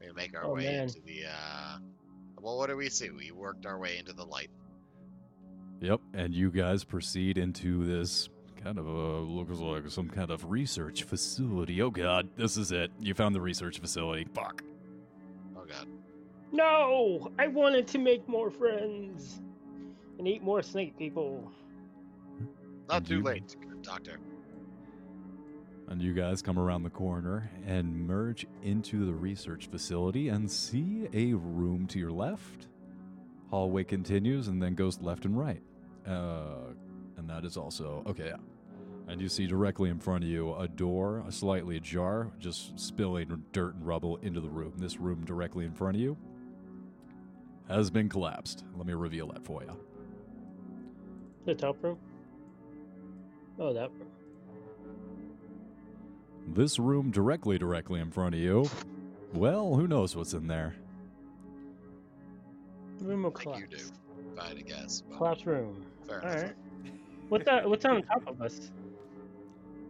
We make our Oh, way man. into the. uh Well, what do we see? We worked our way into the light. Yep, and you guys proceed into this kind of a looks like some kind of research facility. Oh god, this is it. You found the research facility. Fuck. Oh god. No! I wanted to make more friends and eat more snake people. Not And too you- late, doctor. And you guys come around the corner and merge into the research facility and see a room to your left. Hallway continues and then goes left and right. Uh, and that is also okay. Yeah. And you see directly in front of you a door, a slightly ajar, just spilling dirt and rubble into the room. This room directly in front of you has been collapsed. Let me reveal that for you. The top room? Oh, that room. This room directly, directly in front of you. Well, who knows what's in there? Room of collapse. you do, if I had to guess. but Collapse room. Fair enough. Alright. What's that? What's on top of us?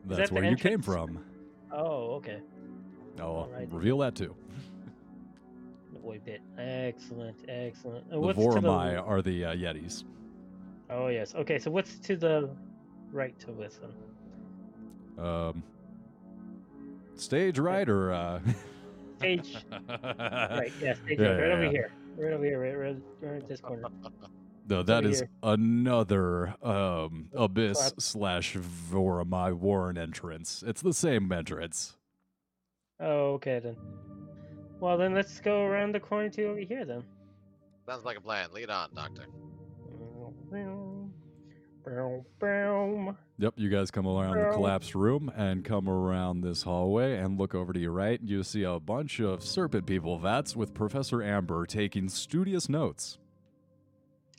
That's that where you came from. Oh, okay. Oh, Alright. reveal that too. Boy bit. Excellent, excellent. And The to Voormi are the uh, Yetis. Oh yes. Okay, so what's to the right to this one? Um, stage right or uh, (laughs) Stage. right. Yeah. Stage Yeah, right, right yeah, over here. Right over here. Right, right, right at this corner. No, that over is here. another um abyss Clap. slash Voormi Warren entrance. It's the same entrance. Oh, okay then. Well, then let's go around the corner to over here then. Sounds like a plan. Lead on, doctor. Yep, you guys come around the collapsed room and come around this hallway and look over to your right. You see a bunch of serpent people vats with Professor Amber taking studious notes.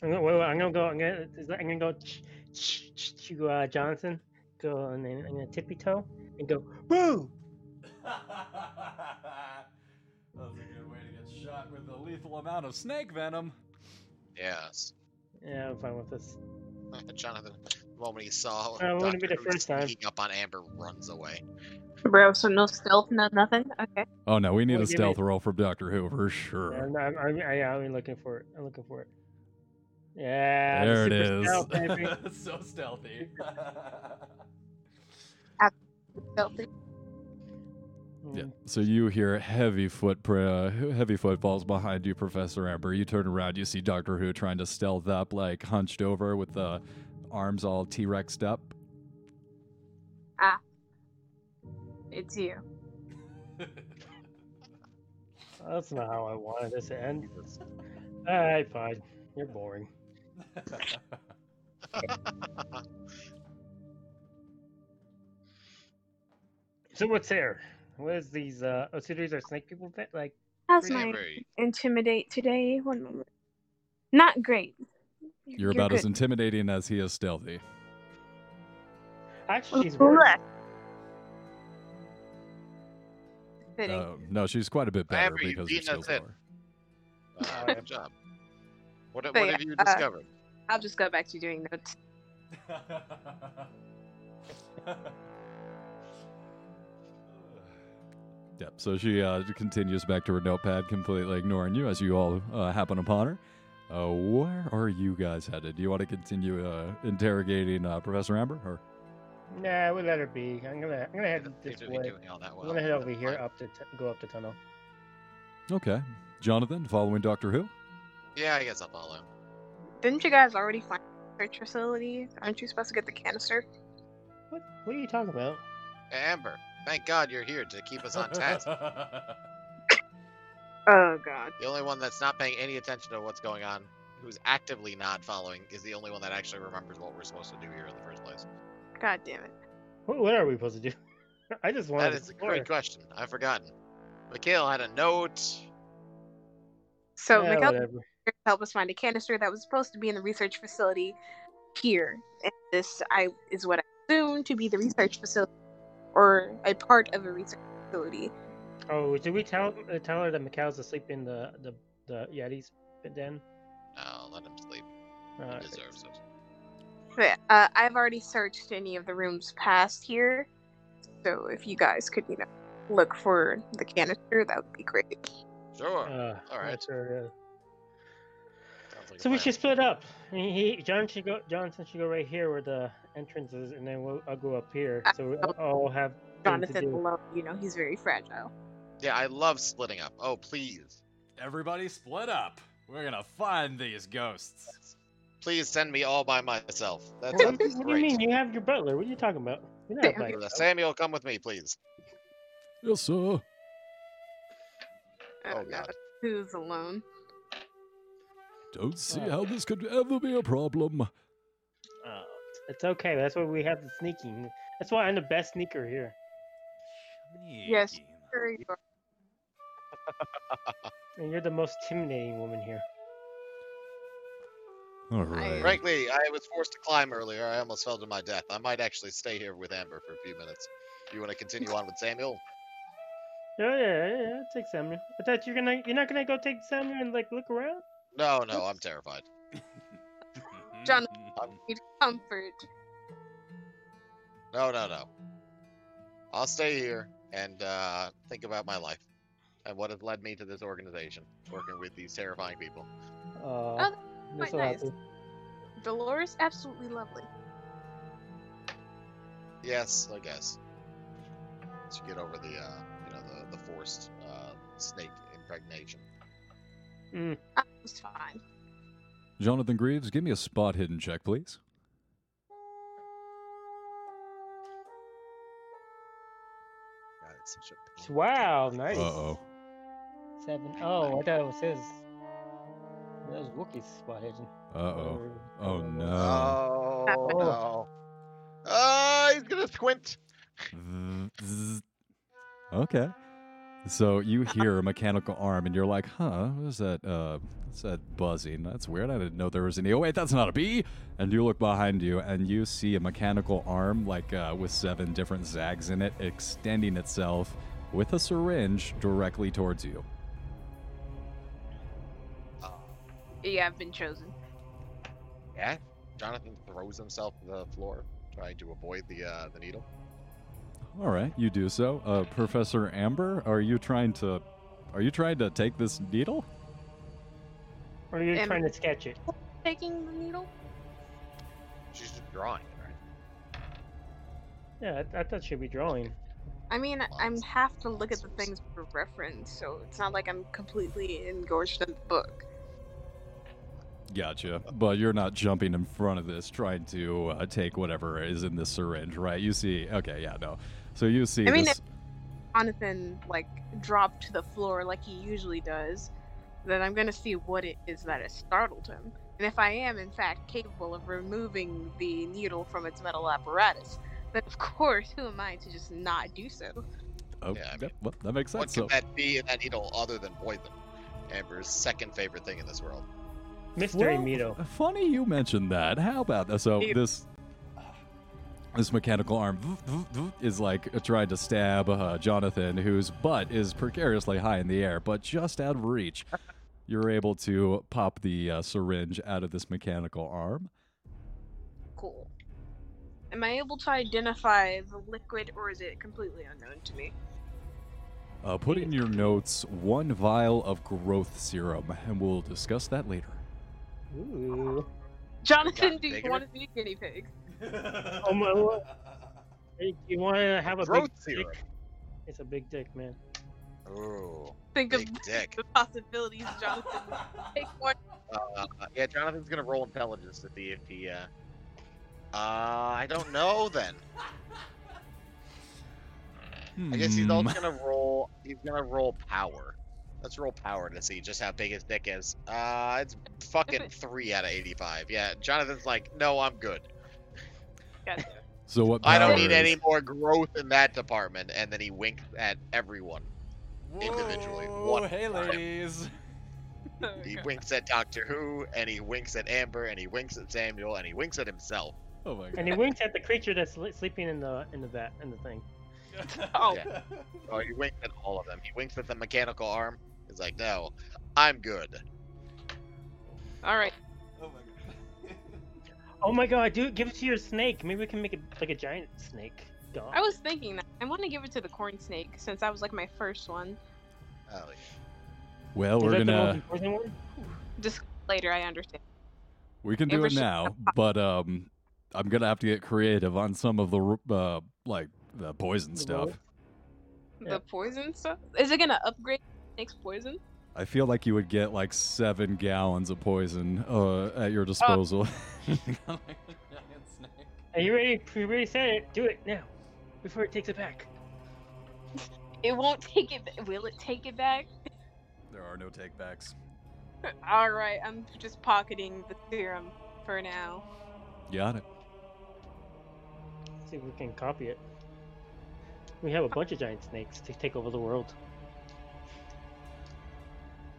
I'm gonna, wait, wait, I'm gonna go. I'm gonna, is that- I'm gonna go ch- ch- ch- to uh, Jonathan. Go and then I'm gonna tippy toe and go boo. (laughs) That's a good way to get shot with a lethal amount of snake venom. Yes. Yeah, I'm fine with this. (laughs) Jonathan, the moment he saw Uh, it wouldn't be the first time. up on Amber, runs away. Bro, so no stealth, no nothing? Okay. Oh no, we need Well, a give me- stealth roll from Doctor Who for sure. And I'm, I'm, I, I'm looking for it. I'm looking for it. Yeah, there it is. stealth, (laughs) (laughs) so stealthy. (laughs) Stealthy. Yeah. Mm. So you hear heavy foot uh, heavy footfalls behind you, Professor Amber. You turn around, you see Doctor Who trying to stealth up, like hunched over with the arms all T-Rexed up. Ah, it's you. That's not how I wanted this to end. Alright, fine. You're boring. So what's here? What is these? Uh, oh, so these are snake people? That like How's my Amber, intimidate today? One moment. Not great. You're about as intimidating as he is stealthy. actually she's worse. Blech. Uh, no, she's quite a bit better Amber, you've because your beaten us skills lower. uh, good job. What, what yeah, have you uh, discovered? I'll just go back to doing notes. (laughs) Yep. So she uh, continues back to her notepad, completely ignoring you as you all uh, happen upon her. Uh, where are you guys headed? Do you want to continue uh, interrogating uh, Professor Amber? Or Nah, we let her be. I'm gonna, I'm gonna head Seem this to be way. doing all that well. I'm gonna head over here, up the, t- go up the tunnel. okay, Jonathan, following Doctor Who. Yeah, I guess I'll follow. Didn't you guys already find the search facility? Aren't you supposed to get the canister? What? What are you talking about? Amber, thank God you're here to keep us on task. (laughs) Oh god. the only one that's not paying any attention to what's going on, who's actively not following, is the only one that actually remembers what we're supposed to do here in the first place. God damn it. What, what are we supposed to do? (laughs) I just wanted. That to is a great question. I've forgotten. Mikhail had a note. So yeah, Mikhail whatever. To help us find a canister that was supposed to be in the research facility here. And this I is what I assume to be the research facility or a part of a research facility. Oh, did we tell uh, tell her that Mikhail's asleep in the the the Yeti's den? No, let him sleep. Uh, He deserves it. But uh, I've already searched any of the rooms past here, so if you guys could, you know, look for the canister, that would be great. Sure. uh, All right. Sure, her, So we should split up. He, he John should go. Johnson should go right here where the entrance is, and then we'll, I'll go up here. So we all, all have things to Jonathan do. alone, you know, he's very fragile. Yeah, I love splitting up. Oh, please. Everybody split up. We're gonna find these ghosts. Please send me all by myself. That's What, what do you mean? You have your butler. What are you talking about? You're not Damn. like Uh, Samuel, come with me, please. Yes, sir. Oh, Uh, God. Who's alone? Don't see Uh. how this could ever be a problem. Oh, it's okay. That's why we have the sneaking. That's why I'm the best sneaker here. Yes. Sure you are. (laughs) And you're the most intimidating woman here. All right. Frankly, I was forced to climb earlier. I almost fell to my death. I might actually stay here with Amber for a few minutes. You want to continue on with Samuel? (laughs) Yeah, yeah, yeah, yeah. Take Samuel. I thought you're gonna. You're not gonna go take Samuel and like look around. No, no, I'm terrified. John- I Need comfort. No, no, no. I'll stay here and uh, think about my life and what has led me to this organization, working with these terrifying people. Uh, Oh, that's quite nice. happy. Dolores, absolutely lovely. Yes, I guess. To get over the, uh, you know, the, the forced uh, snake impregnation. Mm. I was fine. Jonathan Greaves, give me a spot hidden check, please. God, it's such a pain. Wow, nice. Uh oh. Seven. Oh, I thought it was his. That was Wookiee's spot hidden. Uh oh. Oh no. Oh, Oh. no. Oh, (laughs) he's gonna squint. (laughs) Okay. So you hear a mechanical arm and you're like, huh, what is that uh what's that buzzing? That's weird. I didn't know there was any oh wait, that's not a bee. And you look behind you and you see a mechanical arm like uh, with seven different zags in it extending itself with a syringe directly towards you. Yeah, I've been chosen. Yeah. Jonathan throws himself to the floor, trying to avoid the uh, the needle. All right, you do so. Uh, Professor Amber, are you trying to are you trying to take this needle? Or you're Am- trying to sketch it. Taking the needle? She's just drawing it, right? Yeah, I, I thought she'd be drawing. I mean, I'm have to look at the things for reference, so it's not like I'm completely engorged in the book. Gotcha. But you're not jumping in front of this trying to uh, take whatever is in this syringe, right? You see, okay, yeah, no. So you see I mean, this. Jonathan, like, dropped to the floor like he usually does, then I'm gonna see what it is that has startled him. And if I am, in fact, capable of removing the needle from its metal apparatus, then of course, who am I to just not do so? oh, yeah, I yep, mean, well, that makes sense. What sense. could So, that be in that needle other than poison? Amber's second favorite thing in this world. Mystery Well, Mito. funny you mentioned that. How about that? So Neat. this this mechanical arm is like trying to stab uh, Jonathan, whose butt is precariously high in the air, but just out of reach. (laughs) You're able to pop the uh, syringe out of this mechanical arm. Cool. Am I able to identify the liquid, or is it completely unknown to me? Uh, put in your notes one vial of growth serum, and we'll discuss that later. Ooh. Jonathan, do you want to be a guinea pig? Oh my lord. Hey, You want to have a Growth big serum. dick? It's a big dick, man. Ooh, Think big of (laughs) dick. the possibilities, Jonathan. Take one. Uh, yeah, Jonathan's gonna roll intelligence to see if he. Uh, uh, I don't know then. I guess he's also Hmm. gonna roll. He's gonna roll power. Let's roll power to see just how big his dick is. Uh, it's fucking (laughs) three out of eighty-five. Yeah, Jonathan's like, no, I'm good. Gotcha. So what? I don't need is- any more growth in that department. And then he winks at everyone. Individually, Whoa, one hey time. ladies. (laughs) Oh, He God. winks at Doctor Who, and he winks at Amber, and he winks at Samuel, and he winks at himself. Oh my god. And he winks at the creature that's sleeping in the in the vat in the thing. (laughs) Oh. Yeah. Oh, he winks at all of them. He winks at the mechanical arm. He's like, "No, I'm good." All right. Oh my god. Oh my god, dude, give it to your snake. Maybe we can make it like a giant snake. Dog. I was thinking that I want to give it to the corn snake since that was like my first one. Oh, yeah. Well, Is we're that the most gonna? Just later, I understand. we can do it now, but um, I'm gonna have to get creative on some of the uh like the poison The stuff. Yeah. The poison stuff. Is it gonna upgrade snake's poison? I feel like you would get like seven gallons of poison uh, at your disposal. (laughs) Are you ready? You ready? Said it. Do it now, before it takes it back. It won't take it. ba- Will it take it back? there are no takebacks. (laughs) All right. I'm just pocketing the serum for now. Got it. See if we can copy it. We have a bunch of giant snakes to take over the world.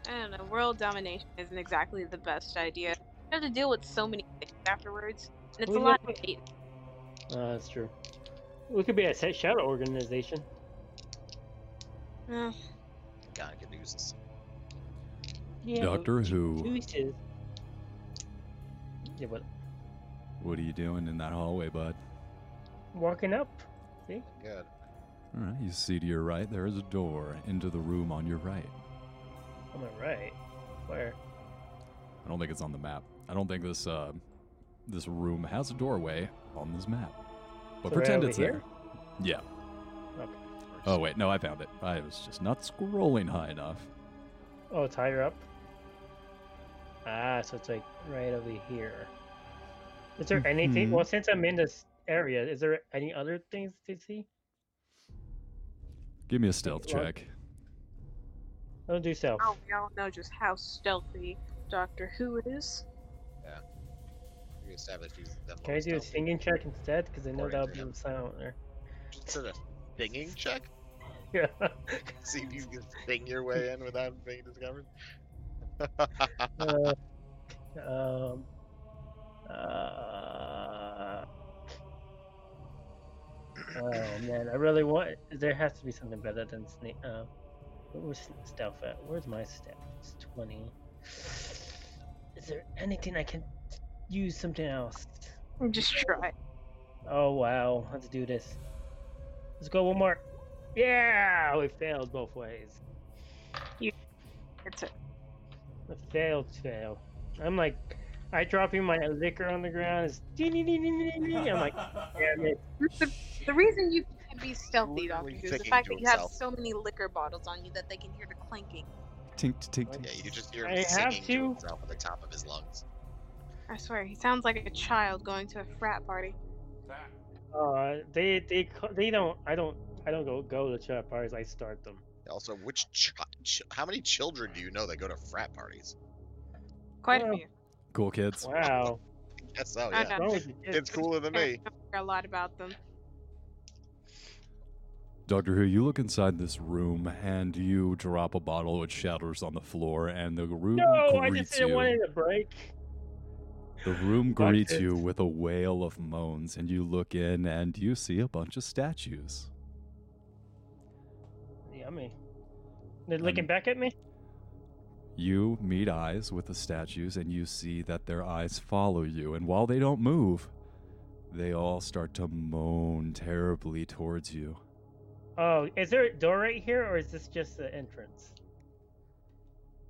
I don't know. World domination isn't exactly the best idea. You have to deal with so many things afterwards, and it's We a lot of hate. Uh, that's true. We could be a set shadow organization. Uh, God, I could use this. Yeah, Doctor but Who. choices. Yeah, but What are you doing in that hallway, bud? walking up. See? Good. All right, you see to your right, there is a door into the room on your right. On my right. Where? I don't think it's on the map. I don't think this uh, this room has a doorway on this map. But So pretend it's here? there. Yeah. Okay. Oh wait, no, I found it. I was just not scrolling high enough. Oh, it's higher up. Ah, so it's like right over here. Is there anything? Mhm. Well, since I'm in this area, is there any other things to see? Give me a stealth Well- check. I'll do self. oh, we all know just how stealthy Doctor Who is. We established he's Can I most do a singing check instead? Because I know According that'll to be him. silent there. Instead of singing check, (laughs) Yeah. (laughs) see if you can sing your way in without being discovered. (laughs) uh, um. Uh, oh man, I really want. There has to be something better than snake. Uh, where's stealth at? Where's my stealth? It's twenty. Is there anything I can use something else? Just try. Oh wow, let's do this. Let's go one more. Yeah, we failed both ways. It's a, I failed, fail. I'm like, I drop in my liquor on the ground. It's ding, ding, ding, ding, ding, ding. I'm like, (laughs) damn it. the, the reason you can be stealthy, Doctor Literally Who, is the fact that you have so many liquor bottles on you that they can hear the clinking. Tink, tink, tink. yeah, you just hear him I have singing to to. himself at the top of his lungs. I swear, he sounds like a child going to a frat party. Uh, they they they don't. I don't. I don't go go to frat parties. I start them. Also, which ch- ch- how many children do you know that go to frat parties? Quite Well, a few. Cool kids. Wow. (laughs) Yes, oh I yeah. know. Wrong with you kids? It's cooler than me. I me. hear a lot about them. Doctor Who, you look inside this room and you drop a bottle which shatters on the floor, and the room No, I greets just didn't want you. it to break. The room greets you with a wail of moans, and you look in and you see a bunch of statues. Yummy. They're looking Um, back at me. You meet eyes with the statues, and you see that their eyes follow you. And while they don't move, they all start to moan terribly towards you. Oh, is there a door right here, or is this just the entrance?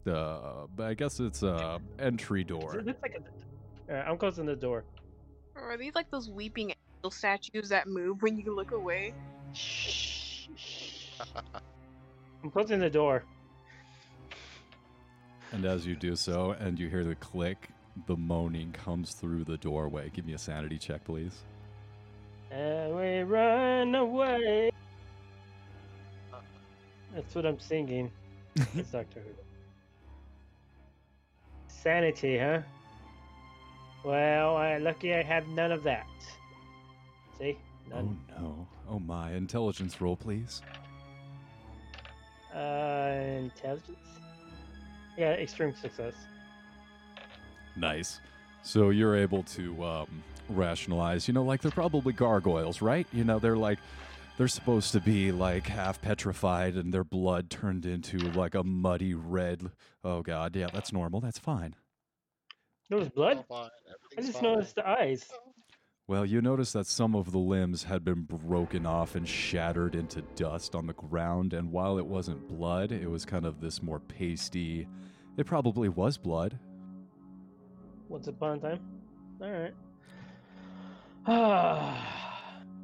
Uh, but I guess it's a entry It door. looks like a. Alright, I'm closing the door. Or are these like those weeping angel statues that move when you look away? Shh. (laughs) shh. I'm closing the door. And as you do so, and you hear the click, the moaning comes through the doorway. Give me a sanity check, please. And we run away. That's what I'm singing. It's Doctor Who. Sanity, huh? Well, I lucky I have none of that. See, None. Oh no. Oh my. Intelligence roll, please. Uh, intelligence. Yeah, extreme success. Nice. So you're able to um, rationalize, you know, like they're probably gargoyles, right? You know, they're like, they're supposed to be like half petrified and their blood turned into like a muddy red. Oh, God. Yeah, that's normal. That's fine. There was blood. I just fine. noticed the eyes. Well, you notice that some of the limbs had been broken off and shattered into dust on the ground, and while it wasn't blood, it was kind of this more pasty. It probably was blood. Once upon a time. All right. (sighs) Ah.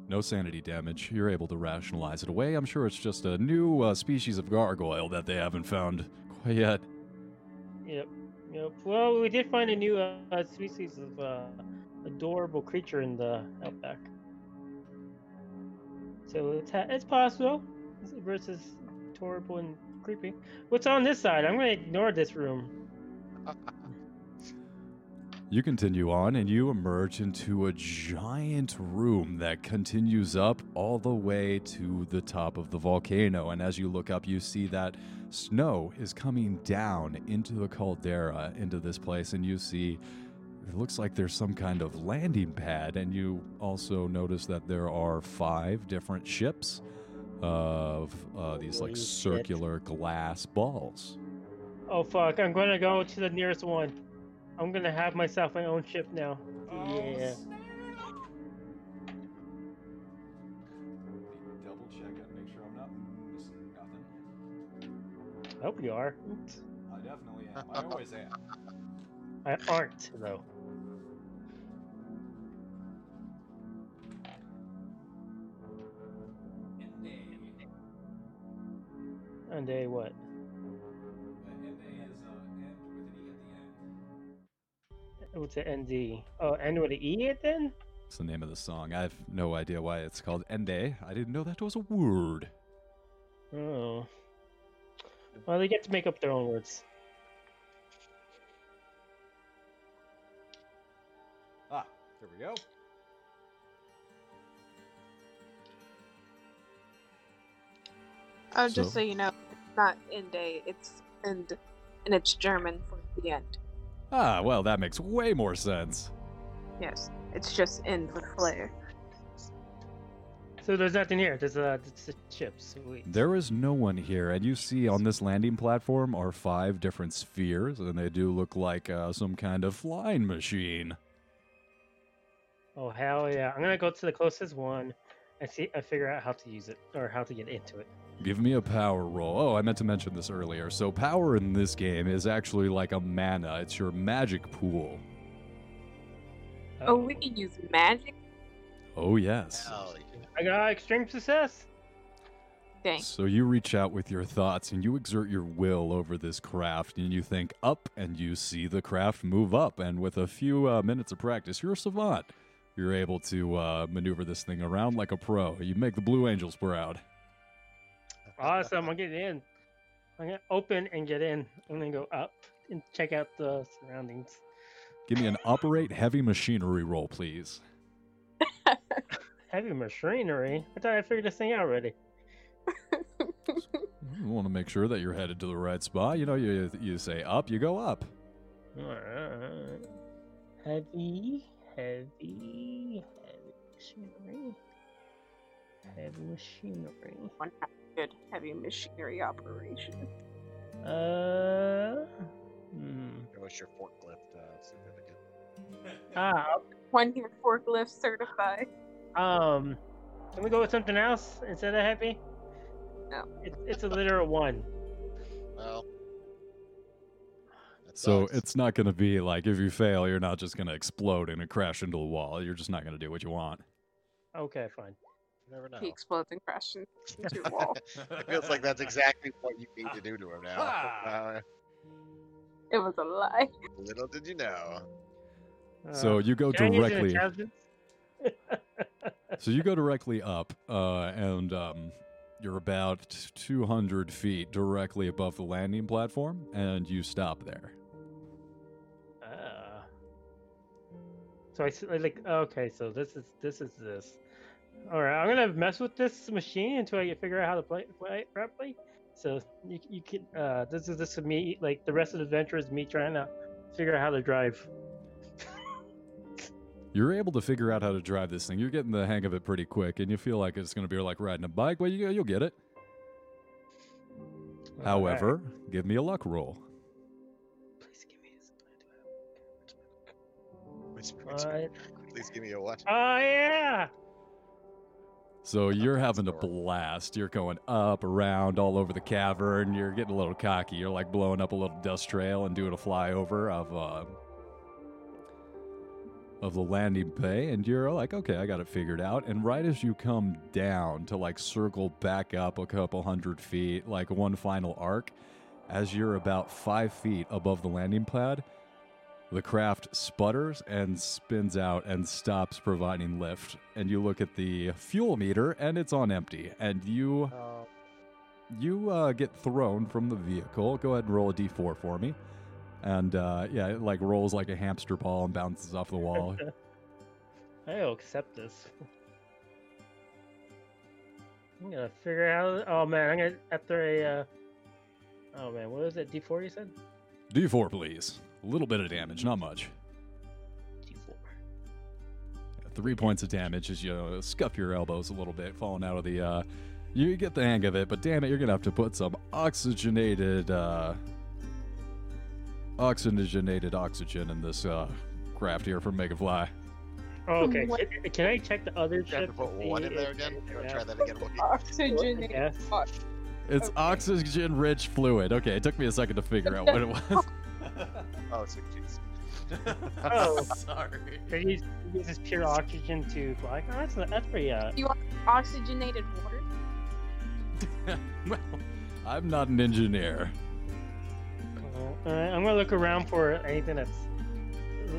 No sanity damage. You're able to rationalize it away. I'm sure it's just a new uh, species of gargoyle that they haven't found quite yet. Yep. Yep. Well, we did find a new uh, species of uh, adorable creature in the outback. So it's ha- it's possible versus horrible and creepy. What's on this side? I'm gonna ignore this room. (laughs) You continue on and you emerge into a giant room that continues up all the way to the top of the volcano. And as you look up, you see that snow is coming down into the caldera, into this place. And you see it looks like there's some kind of landing pad. And you also notice that there are five different ships of uh, these like circular glass balls. Oh fuck! I'm gonna go to the nearest one. I'm gonna have myself my own ship now. Yeah. Double check it, make sure I'm not missing nothing. I hope you are. I definitely am. I always am. I aren't though. And a what? What's the ND? Oh, end with an E it then? It's the name of the song. I have no idea why it's called Ende. I didn't know that was a word. Oh. Well, they get to make up their own words. Ah, there we go. Oh, just So- so you know, it's not end a, it's end, and it's German for the end. Ah, well, that makes way more sense. Yes, it's just in the flare. So there's nothing here. There's uh, it's the ships. Sweet. There is no one here, and you see on this landing platform are five different spheres, and they do look like uh, some kind of flying machine. Oh hell yeah! I'm gonna go to the closest one and see. I figure out how to use it or how to get into it. Give me a power roll. Oh, I meant to mention this earlier. So, power in this game is actually like a mana, it's your magic pool. Oh, we can use magic. Oh, yes. Hell yeah. I got extreme success. Dang. So you reach out with your thoughts and you exert your will over this craft, and you think up, and you see the craft move up. And with a few uh, minutes of practice, you're a savant. You're able to uh, maneuver this thing around like a pro. You make the Blue Angels proud. Awesome! I'll get in. I'm gonna open and get in. I'm gonna go up and check out the surroundings. Give me an operate heavy machinery roll, please. (laughs) Heavy machinery. I thought I figured this thing out already. (laughs) You want to make sure that you're headed to the right spot. You know, you you say up, you go up. Alright. Heavy, heavy, heavy machinery. Heavy machinery. One good heavy machinery operation. Uh. Hmm. What's your forklift uh, certificate? Ah. One year forklift certified. Um. Can we go with something else instead of heavy? No. It, it's a literal one. Well, So sucks. it's not going to be like if you fail, you're not just going to explode and crash into a wall. You're just not going to do what you want. Okay, fine. You never know. He explodes and crashes (laughs) into a wall. it feels like that's exactly what you need to do to him now. Uh, It was a lie. little did you know. So Uh, you go can I use an directly. intelligence? (laughs) So you go directly up, uh, and um, you're about 200 feet directly above the landing platform, and you stop there. Ah. So I s- I like okay, so this is this is this. All right, I'm gonna mess with this machine until I figure out how to play play it properly, So you you can uh this is this is me like the rest of the adventure is me trying to figure out how to drive. (laughs) You're able to figure out how to drive this thing. You're getting the hang of it pretty quick, and you feel like it's going to be like riding a bike, but you, you'll get it. However, give me a luck roll. please give me this. Whisper, whisper. Alright. Please give me a what? Oh yeah. So you're having a blast. You're going up, around, all over the cavern. You're getting a little cocky. You're like blowing up a little dust trail and doing a flyover of uh, of the landing bay. And you're like, okay, I got it figured out. And right as you come down to like circle back up a couple hundred feet, like one final arc, as you're about five feet above the landing pad, the craft sputters and spins out and stops providing lift. And you look at the fuel meter and it's on empty. And you Oh, you uh, get thrown from the vehicle. Go ahead and roll a d4 for me. And uh, yeah, it like rolls like a hamster ball and bounces off the wall. (laughs) I'll accept this. I'm gonna figure out. Oh man, I'm gonna after a. Uh, oh man, what was it? D4 you said? d4, please. A little bit of damage, not much. D4. Three points of damage as you scuff your elbows a little bit, falling out of the. Uh, you get the hang of it, but damn it, you're gonna have to put some oxygenated, uh, oxygenated oxygen in this uh, craft here from Make It Fly. Oh, okay. What- Can, can I check the other You have to ship? put one in there again. You want yeah. to try that again, Wookie? Oxygen. Yes. It's Okay. oxygen-rich fluid. Okay, it took me a second to figure out what it (laughs) was. Oh, six jeez. Oh. (laughs) sorry. They use, they use this pure oxygen to fly. Oh, that's that's pretty. Uh, You want Oxygenated water. (laughs) well, I'm not an engineer. uh, I'm gonna look around for anything that's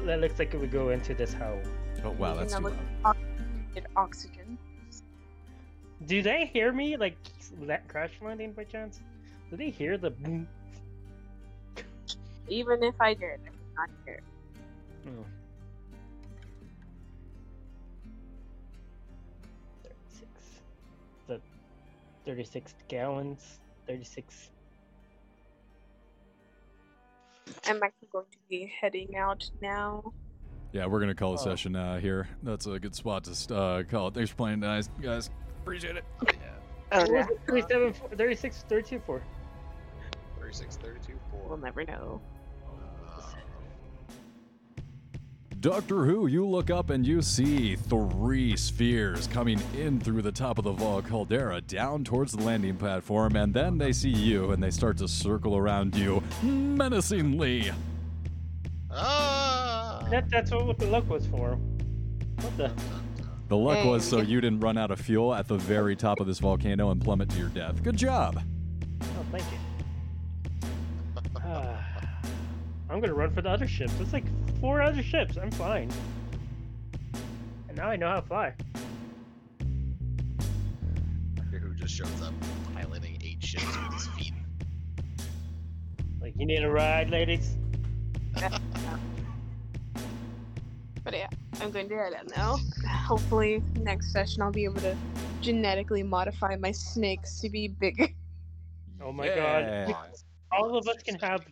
that looks like it would go into this hole. Oh wow, that's And too loud. Oxygenated oxygen. Do they hear me like that crash landing by chance? Do they hear the? boom? Even if I did, I would not care. Oh. Thirty-six. The thirty-six gallons. Thirty-six. I'm actually going to be heading out now. Yeah, we're gonna call a Oh. session uh, here. That's a good spot to uh, call it. Thanks for playing, guys. Guys, appreciate it. Yeah. Oh, yeah. was 37, 36, 32, 4. 36, 32, 4. We'll never know. Doctor Who, you look up and you see three spheres coming in through the top of the Vol Caldera down towards the landing platform, and then they see you and they start to circle around you menacingly. ah! That, that's what the luck was for. What the? The luck Hey, was so you didn't run out of fuel at the very top of this volcano and plummet to your death. Good job. Oh, thank you. Ah, (sighs) I'm gonna run for the other ships. It's like four other ships. I'm fine. And now I know how to fly. Doctor Who just shows up piloting eight ships with his feet. Like, you need a ride, ladies? (laughs) But yeah, I'm going to head out now. Hopefully, next session I'll be able to genetically modify my snakes to be bigger. Oh my Yeah. god. All of us can have.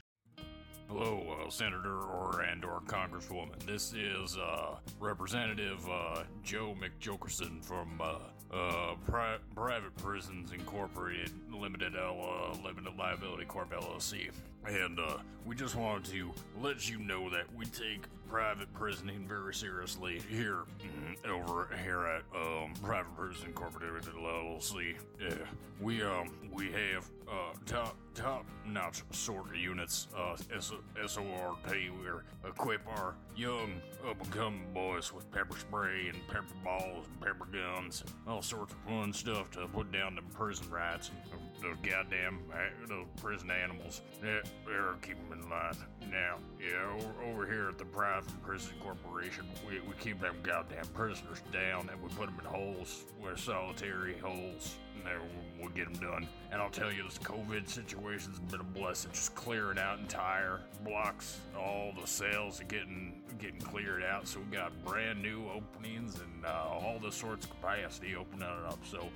Hello, uh, Senator or and or Congresswoman. This is uh, Representative uh, Joe McJokerson from uh, uh, Pri- Private Prisons Incorporated Limited L uh, Limited Liability Corp LLC, and uh, we just wanted to let you know that we take private prisoning very seriously here mm, over here at um, Private Prison Incorporated LLC. Yeah, we um we have uh, top top notch sort of units. Uh, SORT. We equip our young up and coming boys with pepper spray and pepper balls and pepper guns, and all sorts of fun stuff to put down the prison rats and the goddamn uh, the prison animals. Yeah, they're keep them in line. Now, yeah, over, here at the Private Prison Corporation, we, we keep them goddamn prisoners down and we put them in holes, where solitary holes and then we'll get them done. And I'll tell you, this COVID situation's been a blessing. Just clearing out entire blocks. All the sales are getting getting cleared out. So we got brand new openings and uh, all the sorts of capacity opening up. So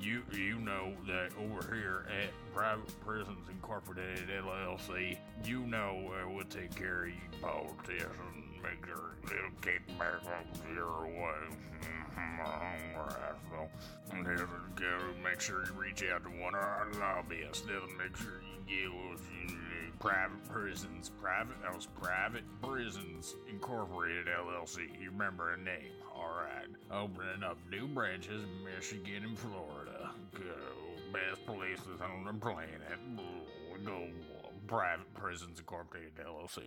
you you know that over here at Private Prisons Incorporated LLC, you know uh, we'll take care of you politicians make sure they'll keep America your way. (laughs) And then go make sure you reach out to one of our lobbyists. They'll make sure you get what you. Private prisons, private that was Private Prisons Incorporated LLC. You remember a name, all right? Opening up new branches in Michigan and Florida. Go best places on the planet. Go Private Prisons Incorporated LLC.